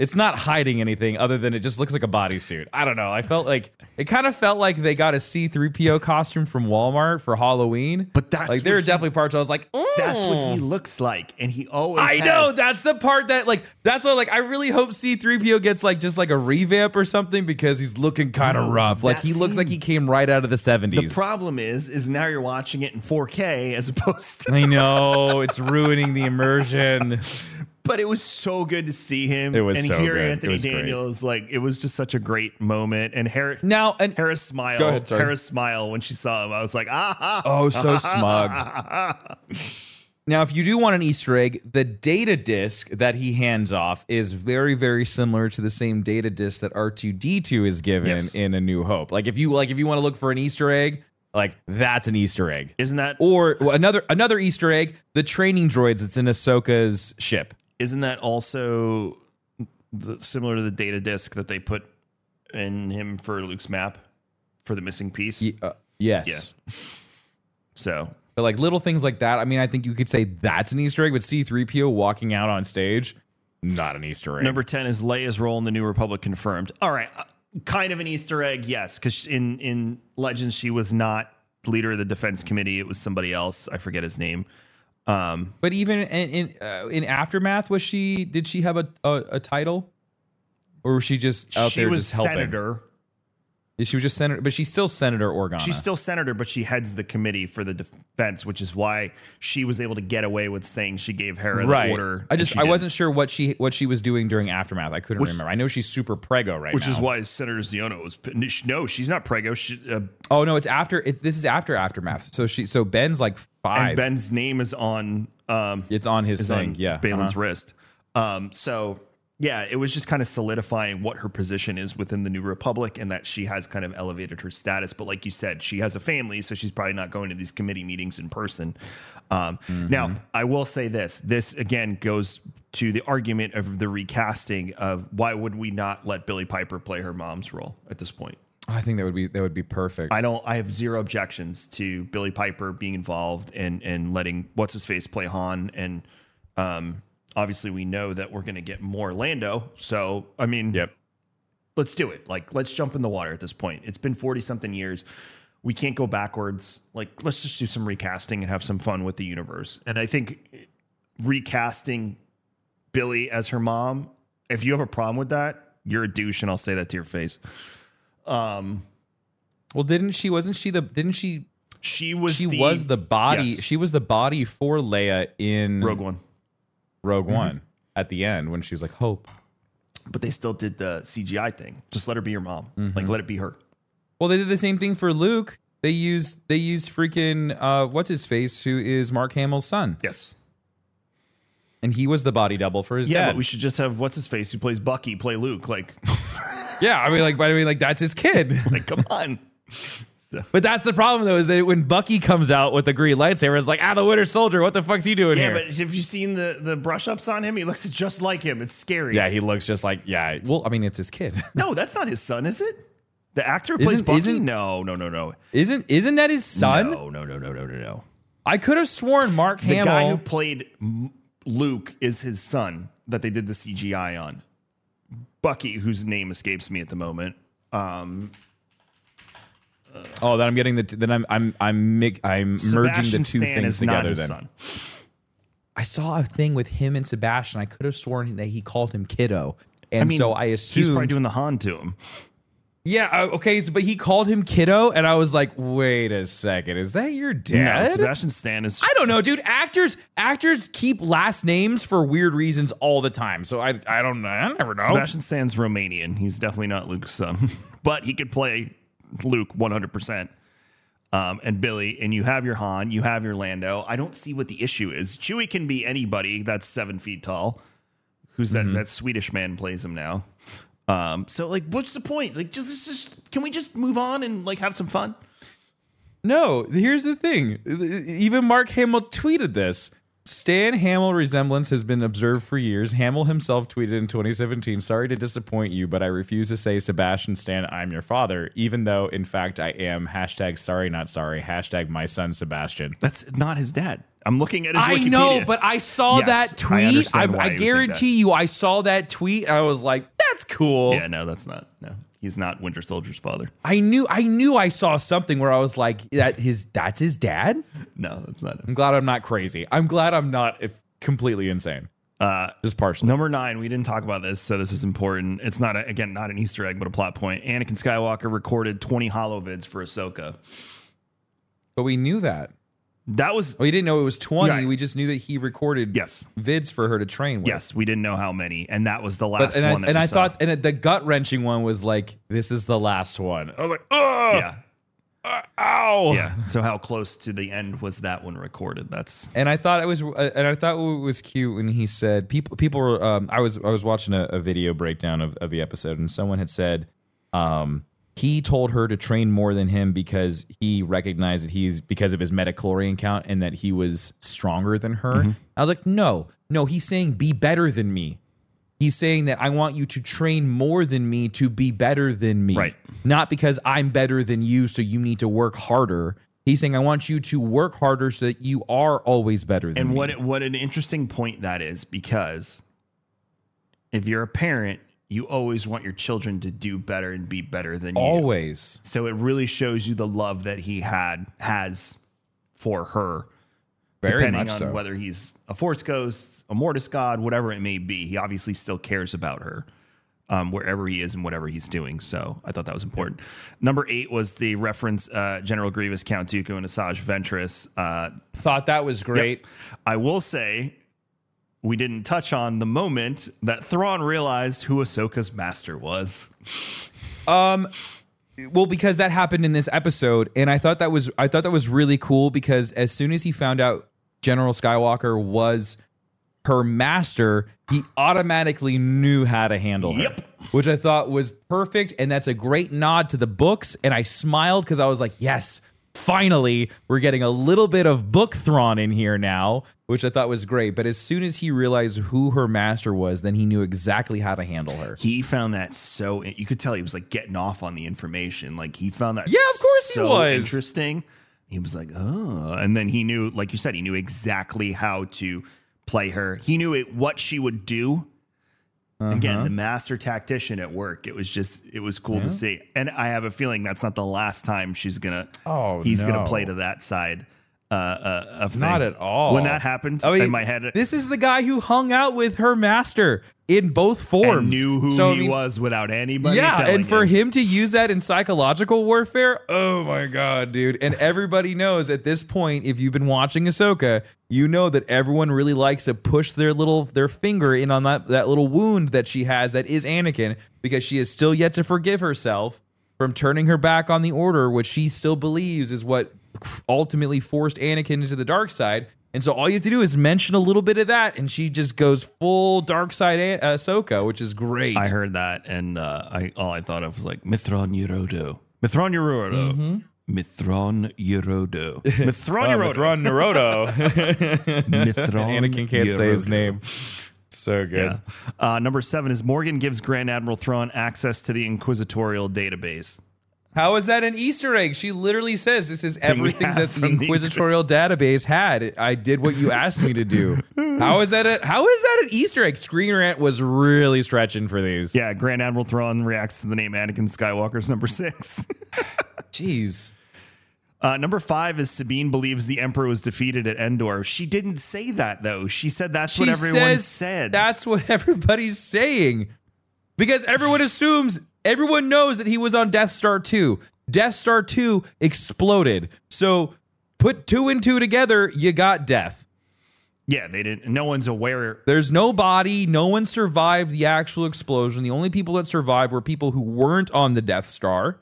It's not hiding anything other than it just looks like a bodysuit. I don't know. I felt like it kind of felt like they got a C3PO costume from Walmart for Halloween. But that's like there what are definitely parts where I was like, that's what "Mm." he looks like, and he always. I has. know that's the part that like that's why like I really hope C3PO gets like just like a revamp or something because he's looking kind of rough. Like he looks like he came right out of the 70s. The problem is, is now you're watching it in 4K as opposed to. I know it's ruining the immersion. *laughs* But it was so good to see him. It was and so hear good. Anthony was great. Daniels. Like it was just such a great moment. And Harris, Now and Hera's smile. Go ahead, sorry. Hera's smile when she saw him. I was like, ah. oh so smug. Now, if you do want an Easter egg, the data disc that he hands off is very, very similar to the same data disc that R two D two is given Yes. in A New Hope. Like if you like, if you want to look for an Easter egg, like that's an Easter egg. Isn't that Or well, another another Easter egg, the training droids that's in Ahsoka's ship. Isn't that also the, similar to the data disk that they put in him for Luke's map for the missing piece? Y- uh, yes. Yeah. So But like little things like that, I mean, I think you could say that's an Easter egg, but C3PO walking out on stage, not an Easter egg. number ten is Leia's role in the New Republic confirmed. All right, uh, kind of an Easter egg, yes, because in in Legends she was not leader of the Defense Committee; it was somebody else. I forget his name. Um, but even in in, uh, in aftermath, was she? Did she have a a, a title, or was she just out she there was just helping? senator. She was just senator, but she's still Senator Organa. She's still senator, but she heads the committee for the defense, which is why she was able to get away with saying she gave Hera right. the order. I just I didn't. wasn't sure what she what she was doing during aftermath. I couldn't Which- remember. I know she's super prego right Which now. is why Senator Xiono was. No, she's not prego. She, uh, Oh no, it's after. It, this is after aftermath. So she so Ben's like five. and Ben's name is on. Um, it's on his thing. on yeah, Balin's uh-huh. wrist. Um, so yeah, it was just kind of solidifying what her position is within the New Republic, and that she has kind of elevated her status. But like you said, she has a family, so she's probably not going to these committee meetings in person. Um, Mm-hmm. Now, I will say this: this again goes to the argument of the recasting of why would we not let Billy Piper play her mom's role at this point? I think that would be that would be perfect. I don't. I have zero objections to Billy Piper being involved and and letting what's his face play Han. And um, obviously, we know that we're going to get more Lando. So I mean, yep. let's do it. Like, let's jump in the water at this point. It's been forty something years. We can't go backwards. Like, let's just do some recasting and have some fun with the universe. And I think recasting Billy as her mom. If you have a problem with that, you're a douche, and I'll say that to your face. Um, Well, didn't she? Wasn't she the? Didn't she? she was She was the body. Yes. She was the body for Leia in Rogue One. Rogue Mm-hmm. One at the end when she was like Hope. but they still did the CGI thing. Just let her be your mom. Mm-hmm. Like let it be her. Well, they did the same thing for Luke. They used they used freaking uh, what's his face, who is Mark Hamill's son, Yes. and he was the body double for his Yeah, dad. but we should just have what's his face who plays Bucky play Luke. Like, *laughs* yeah, I mean, like, but I mean, like, that's his kid. *laughs* like come on. *laughs* So- *laughs* but that's the problem, though, is that when Bucky comes out with the green lightsaber, it's like, ah, the Winter Soldier, what the fuck's he doing yeah, here? Yeah, but have you seen the the brush ups on him? He looks just like him. It's scary. yeah, he looks just like, yeah. Well, I mean, it's his kid. *laughs* No, that's not his son, is it? The actor plays Isn't- Bucky? isn't- no, no, no, no. isn't isn't that his son? No, no, no, no, no, no, no. I could have sworn Mark The Hamill. guy who played Luke is his son that they did the CGI on. Bucky, whose name escapes me at the moment. Um, oh, then I'm getting the. Then I'm I'm I'm mi- I'm merging Sebastian the two Stan things is not together. his Then son. I saw a thing with him and Sebastian. I could have sworn that he called him kiddo, and so I mean, so I he's probably doing the Han to him. yeah, uh, okay, so, but he called him kiddo, and I was like, wait a second, is that your No, dad? Sebastian Stan is. I don't know, dude. Actors actors keep last names for weird reasons all the time. So I I don't know. I never know. Sebastian Stan's Romanian. He's definitely not Luke's son, *laughs* but he could play Luke 100%. Um, and Billy, and you have your Han, you have your Lando. I don't see what the issue is. Chewie can be anybody that's seven feet tall. Who's that? That Swedish man plays him now. Um, so like, what's the point? Like, just, just can we just move on and like have some fun? No, here's the thing. Even Mark Hamill tweeted this. Stan Hamill resemblance has been observed for years. Hamill himself tweeted in 2017, "Sorry to disappoint you, but I refuse to say Sebastian Stan, I'm your father, even though in fact I am." Hashtag sorry not sorry. Hashtag my son Sebastian. That's not his dad. I'm looking at his I Wikipedia. know, but I saw Yes, that tweet. I, I, think guarantee you, I saw that tweet. And I was like, "That's cool." yeah, no, that's not. No, he's not Winter Soldier's father. I knew, I knew, I saw something where I was like, "That his, that's his dad." No, that's not him. I'm glad I'm not crazy. I'm glad I'm not if completely insane. Uh, Just partially. Number nine, we didn't talk about this, so this is important. It's not a, again not an Easter egg, but a plot point. Anakin Skywalker recorded 20 holovids for Ahsoka. But we knew that. That was We didn't know it was 20. Right. We just knew that he recorded Yes. vids for her to train with. yes, we didn't know how many, and that was the But last and I, one. that and we I saw. thought and the gut wrenching one was like, this is the last one. I was like, oh, yeah, ow. yeah. So how close to the end was that one recorded? That's And I thought it was, uh, and I thought it was cute when he said, people, people were. Um, I was, I was watching a, a video breakdown of, of the episode, and someone had said, um, he told her to train more than him because he recognized that he's because of his midi-chlorian count and that he was stronger than her. Mm-hmm. I was like, no, no, he's saying be better than me. He's saying that I want you to train more than me to be better than me. Right. Not because I'm better than you, so you need to work harder. He's saying I want you to work harder so that you are always better than and me. what what an interesting point that is because if you're a parent, you always want your children to do better and be better than you. always. So it really shows you the love that he had has for her. Very depending much on so. whether he's a force ghost, a mortis god, whatever it may be, he obviously still cares about her. Um, wherever he is and whatever he's doing. So I thought that was important. Number eight was the reference uh, General Grievous, Count Dooku, and Asajj Ventress. Uh, Thought that was great. I will say we didn't touch on the moment that Thrawn realized who Ahsoka's master was. Um, Well, because that happened in this episode, and I thought that was I thought that was really cool because as soon as he found out General Skywalker was her master, he automatically knew how to handle her. Yep. Which I thought was perfect, and that's a great nod to the books. And I smiled because I was like, yes, finally, we're getting a little bit of book Thrawn in here now, which I thought was great. But as soon as he realized who her master was, then he knew exactly how to handle her. He found that so you could tell he was like getting off on the information. Like he found that Yeah, of course he was. interesting. He was like, oh, and then he knew, like you said, he knew exactly how to play her. He knew it, what she would do. Uh-huh. Again, the master tactician at work. It was just, it was cool to see. And I have a feeling that's not the last time she's gonna. Oh, he's gonna play to that side uh, uh, of Not at all. When that happened I mean, in my head, This is the guy who hung out with her master in both forms. and knew who So, I he mean, was without anybody. Yeah, and for him. him to use that in psychological warfare, oh my god, dude! And everybody knows at this point, if you've been watching Ahsoka, you know that everyone really likes to push their little their finger in on that that little wound that she has that is Anakin because she is still yet to forgive herself from turning her back on the Order, which she still believes is what ultimately forced Anakin into the dark side. And so all you have to do is mention a little bit of that, and she just goes full dark side A- Ahsoka, which is great. I heard that, and uh, I all I thought of was like Mithron Yerodo, Mithron Yerodo, Mithron Yerodo, *laughs* Mithron Yerodo, Thrawn Naruto. *laughs* *laughs* Mithron. Anakin can't say his name. So good. Yeah. Uh, number seven is Morgan gives Grand Admiral Thrawn access to the Inquisitorial database. How is that an Easter egg? She literally says this is everything that the from the inquisitorial database had. I did what you asked me to do. *laughs* How is that a how is that an Easter egg? Screen Rant was really stretching for these. Yeah, Grand Admiral Thrawn reacts to the name Anakin Skywalker's number six. *laughs* Jeez. Uh, number five is Sabine believes the Emperor was defeated at Endor. She didn't say that though. She said that's what everyone says said. That's what *laughs* everybody's saying. Because everyone assumes, everyone knows that he was on Death Star 2. Death Star 2 exploded. So put two and two together, you got death. yeah, they didn't. No one's aware. There's no body. No one survived the actual explosion. The only people that survived were people who weren't on the Death Star.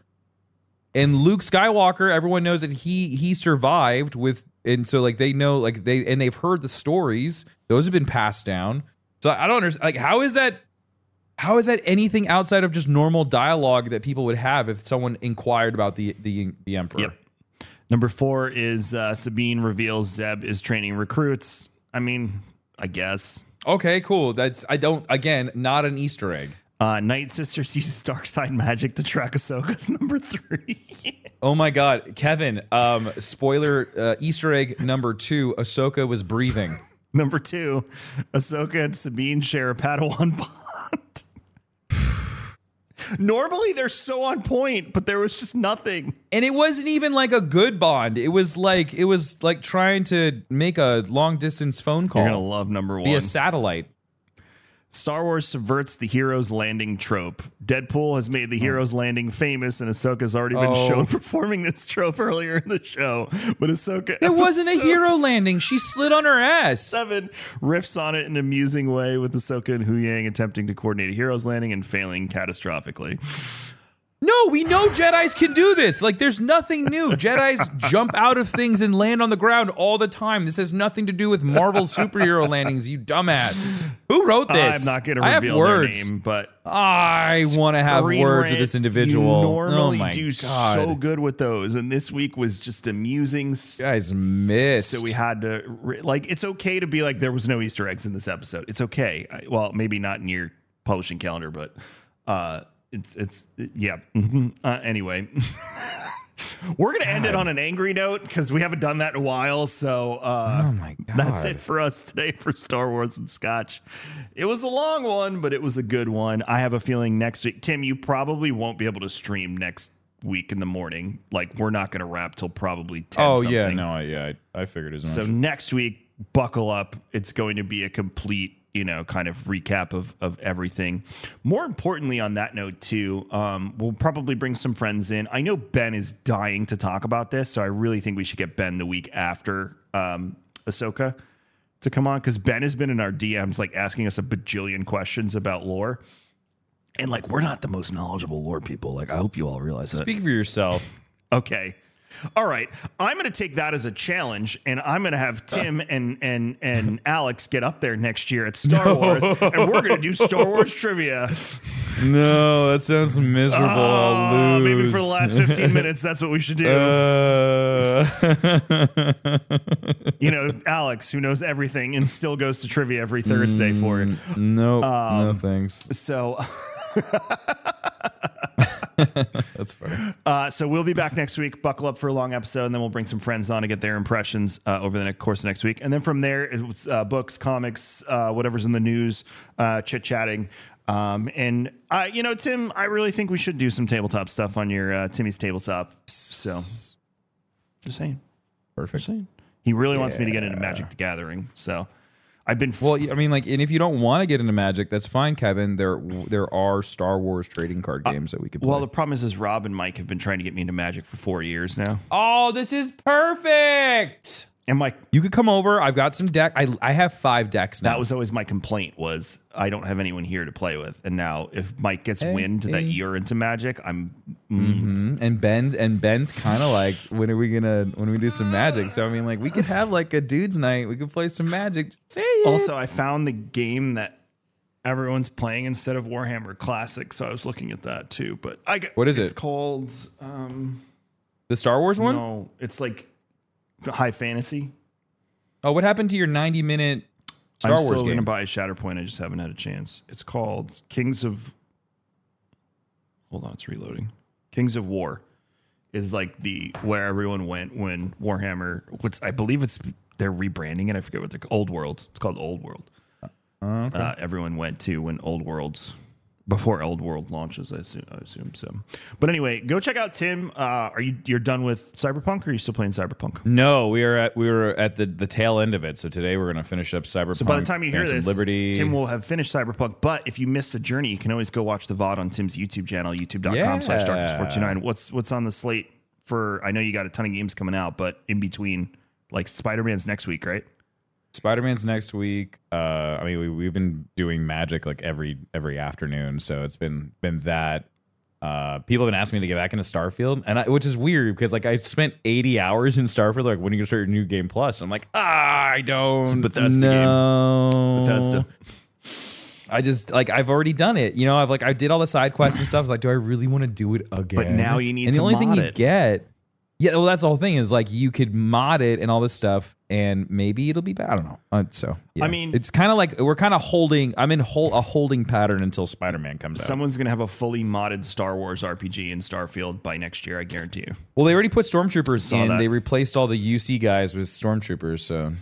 And Luke Skywalker, everyone knows that he he survived with, and so like they know like they and they've heard the stories. Those have been passed down. So I don't understand. Like, how is that? How is that anything outside of just normal dialogue that people would have if someone inquired about the the the emperor? Yep. Number four is uh, Sabine reveals Zeb is training recruits. I mean, I guess. Okay, cool. That's I don't again not an Easter egg. Uh, Night Sister *laughs* uses dark side magic to track Ahsoka's *laughs* number three. *laughs* Oh my God, Kevin! Um, spoiler: uh, Easter egg number two: Ahsoka was breathing, number two, Ahsoka and Sabine share a Padawan bond. Normally they're so on point, but there was just nothing. and it wasn't even like a good bond. It was like it was like trying to make a long distance phone call You're gonna love number one. via satellite. Star Wars subverts the hero's landing trope. Deadpool has made the hmm. hero's landing famous, and Ahsoka's already been Oh. shown *laughs* performing this trope earlier in the show. But Ahsoka, It wasn't a hero landing. She slid on her ass. Seven riffs on it in an amusing way, with Ahsoka and Huyang attempting to coordinate a hero's landing and failing catastrophically. No, we know Jedi's can do this. Like, there's nothing new. Jedi's *laughs* jump out of things and land on the ground all the time. This has nothing to do with Marvel *laughs* superhero landings, you dumbass. Who wrote this? I'm not going to I have reveal their words. name, but I want to have words with this individual. You normally oh do God. so good with those, and this week was just amusing. Guys missed. So we had to re- like it's okay to be like there was no Easter eggs in this episode. It's okay. I- Well, maybe not in your publishing calendar, but uh it's it's yeah. Mhm. Uh, anyway, *laughs* we're gonna end it on an angry note because we haven't done that in a while. So uh, Oh my God. that's it for us today for Star Wars and Scotch. It was a long one, but it was a good one. I have a feeling next week, Tim, you probably won't be able to stream next week in the morning. Like we're not gonna wrap till probably ten. oh something. yeah, no, I- yeah, I, I figured as much. So next week, buckle up. It's going to be a complete, you know, kind of recap of of everything. More importantly, on that note, too, um, we'll probably bring some friends in. I know Ben is dying to talk about this, so I really think we should get Ben the week after um, Ahsoka to come on because Ben has been in our DMs like asking us a bajillion questions about lore. And like we're not the most knowledgeable lore people. Like I hope you all realize that. Speak for yourself. *laughs* Okay. All right. I'm going to take that as a challenge, and I'm going to have Tim and and and *laughs* Alex get up there next year at Star Wars, and we're going to do Star Wars trivia. no, that sounds miserable. Uh, lose. maybe for the last 15 minutes, that's what we should do. Uh, you know, Alex, who knows everything and still goes to trivia every Thursday for it. no, Um, no thanks. So, *laughs* *laughs* That's funny. uh, so we'll be back next week. Buckle up for a long episode, and then we'll bring some friends on to get their impressions uh, over the next course of next week. And then from there, it's uh, books, comics, uh, whatever's in the news, uh, chit chatting. Um, and uh, you know, Tim, I really think we should do some tabletop stuff on your uh, Timmy's tabletop. So, just saying, Perfect. saying. He really wants me to get into Magic the Gathering. So, I've been Well, I mean, like, and if you don't want to get into Magic, that's fine, Kevin. There, there are Star Wars trading card uh, games that we could play. well. The problem is, is Rob and Mike have been trying to get me into Magic for four years now, oh, this is perfect. And Mike. You could come over. I've got some deck. I, I have five decks now. That was always my complaint was I don't have anyone here to play with. And now if Mike gets wind that you're into magic, I'm mm, Mhm. and Ben's and Ben's kind of like, when are we gonna when we do some Magic? So I mean, like, we could have like a dudes' night. We could play some Magic. Say it. also I found the game that everyone's playing instead of Warhammer Classic, so I was looking at that too. But I got, What is it's it? called um the Star Wars one. no, it's like high fantasy. Oh, what happened to your ninety minute Star I'm Wars still game? gonna buy Shatterpoint, I just haven't had a chance. It's called Kings of Hold on, it's reloading. Kings of War. is like the where everyone went when Warhammer. What's I believe it's they're rebranding it. I forget what they're Old World. It's called Old World. Uh, everyone went to when Old Worlds before Old World launches. I assume, I assume so. But anyway, go check out Tim. Uh, are you you're done with Cyberpunk? Or are you still playing Cyberpunk? No, we are at we were at the the tail end of it. So today we're gonna finish up Cyberpunk. So by the time you hear this, Liberty, Tim will have finished Cyberpunk. But if you missed the journey, you can always go watch the VOD on Tim's YouTube channel, youtube.com slash Yeah. darkness429. What's what's on the slate for I know you got a ton of games coming out, but in between like Spider-Man's next week, right? Spider Man's next week. Uh, I mean, we, we've been doing Magic like every every afternoon, so it's been been that. Uh, people have been asking me to get back into Starfield, and I, which is weird because like I spent 80 hours in Starfield. Like, when are you gonna start your new game plus? I'm like, ah, I don't. Bethesda game. Bethesda. I just like I've already done it. You know, I've like I did all the side quests and stuff. I was like, do I really want to do it again? But now you need and the only thing mod you get. Yeah, well, that's the whole thing is like you could mod it and all this stuff, and maybe it'll be bad. I don't know. Uh, so yeah. I mean- it's kind of like we're kind of holding. I'm in hol- a holding pattern until Spider Man comes out. Someone's gonna have a fully modded Star Wars RPG in Starfield by next year, I guarantee you. well, they already put stormtroopers in. that. They replaced all the UC guys with stormtroopers. So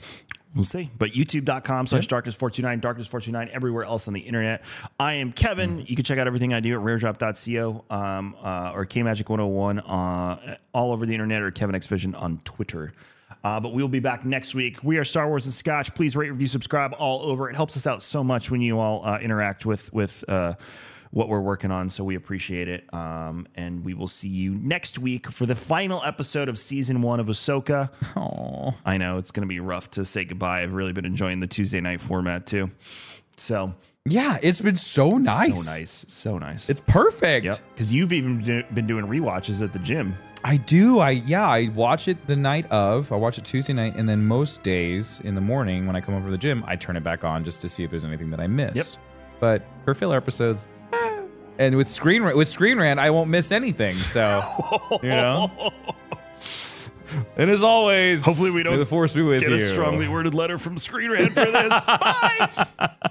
We'll see. But youtube.com slash darkness429, darkness429, everywhere else on the internet. I am Kevin. You can check out everything I do at raredrop.co um, uh, or KMagic101 uh, all over the internet or Kevin X Vision on Twitter. Uh, but we'll be back next week. We are Star Wars and Scotch. Please rate, review, subscribe all over. It helps us out so much when you all uh, interact with with uh, what we're working on. So we appreciate it. Um, and we will see you next week for the final episode of season one of Ahsoka. Oh. I know it's going to be rough to say goodbye. I've really been enjoying the Tuesday night format too. So yeah, it's been so nice. so nice, so nice. It's perfect. yep. Because you've even do- been doing rewatches at the gym. I do. I yeah. I watch it the night of. I watch it Tuesday night, and then most days in the morning when I come over to the gym, I turn it back on just to see if there's anything that I missed. But for filler episodes. And with screen with Screen Rant, I won't miss anything. So *laughs* you know. And as always, Hopefully we don't the force be with Get you. a strongly worded letter from Screen Rant for this. *laughs* Bye.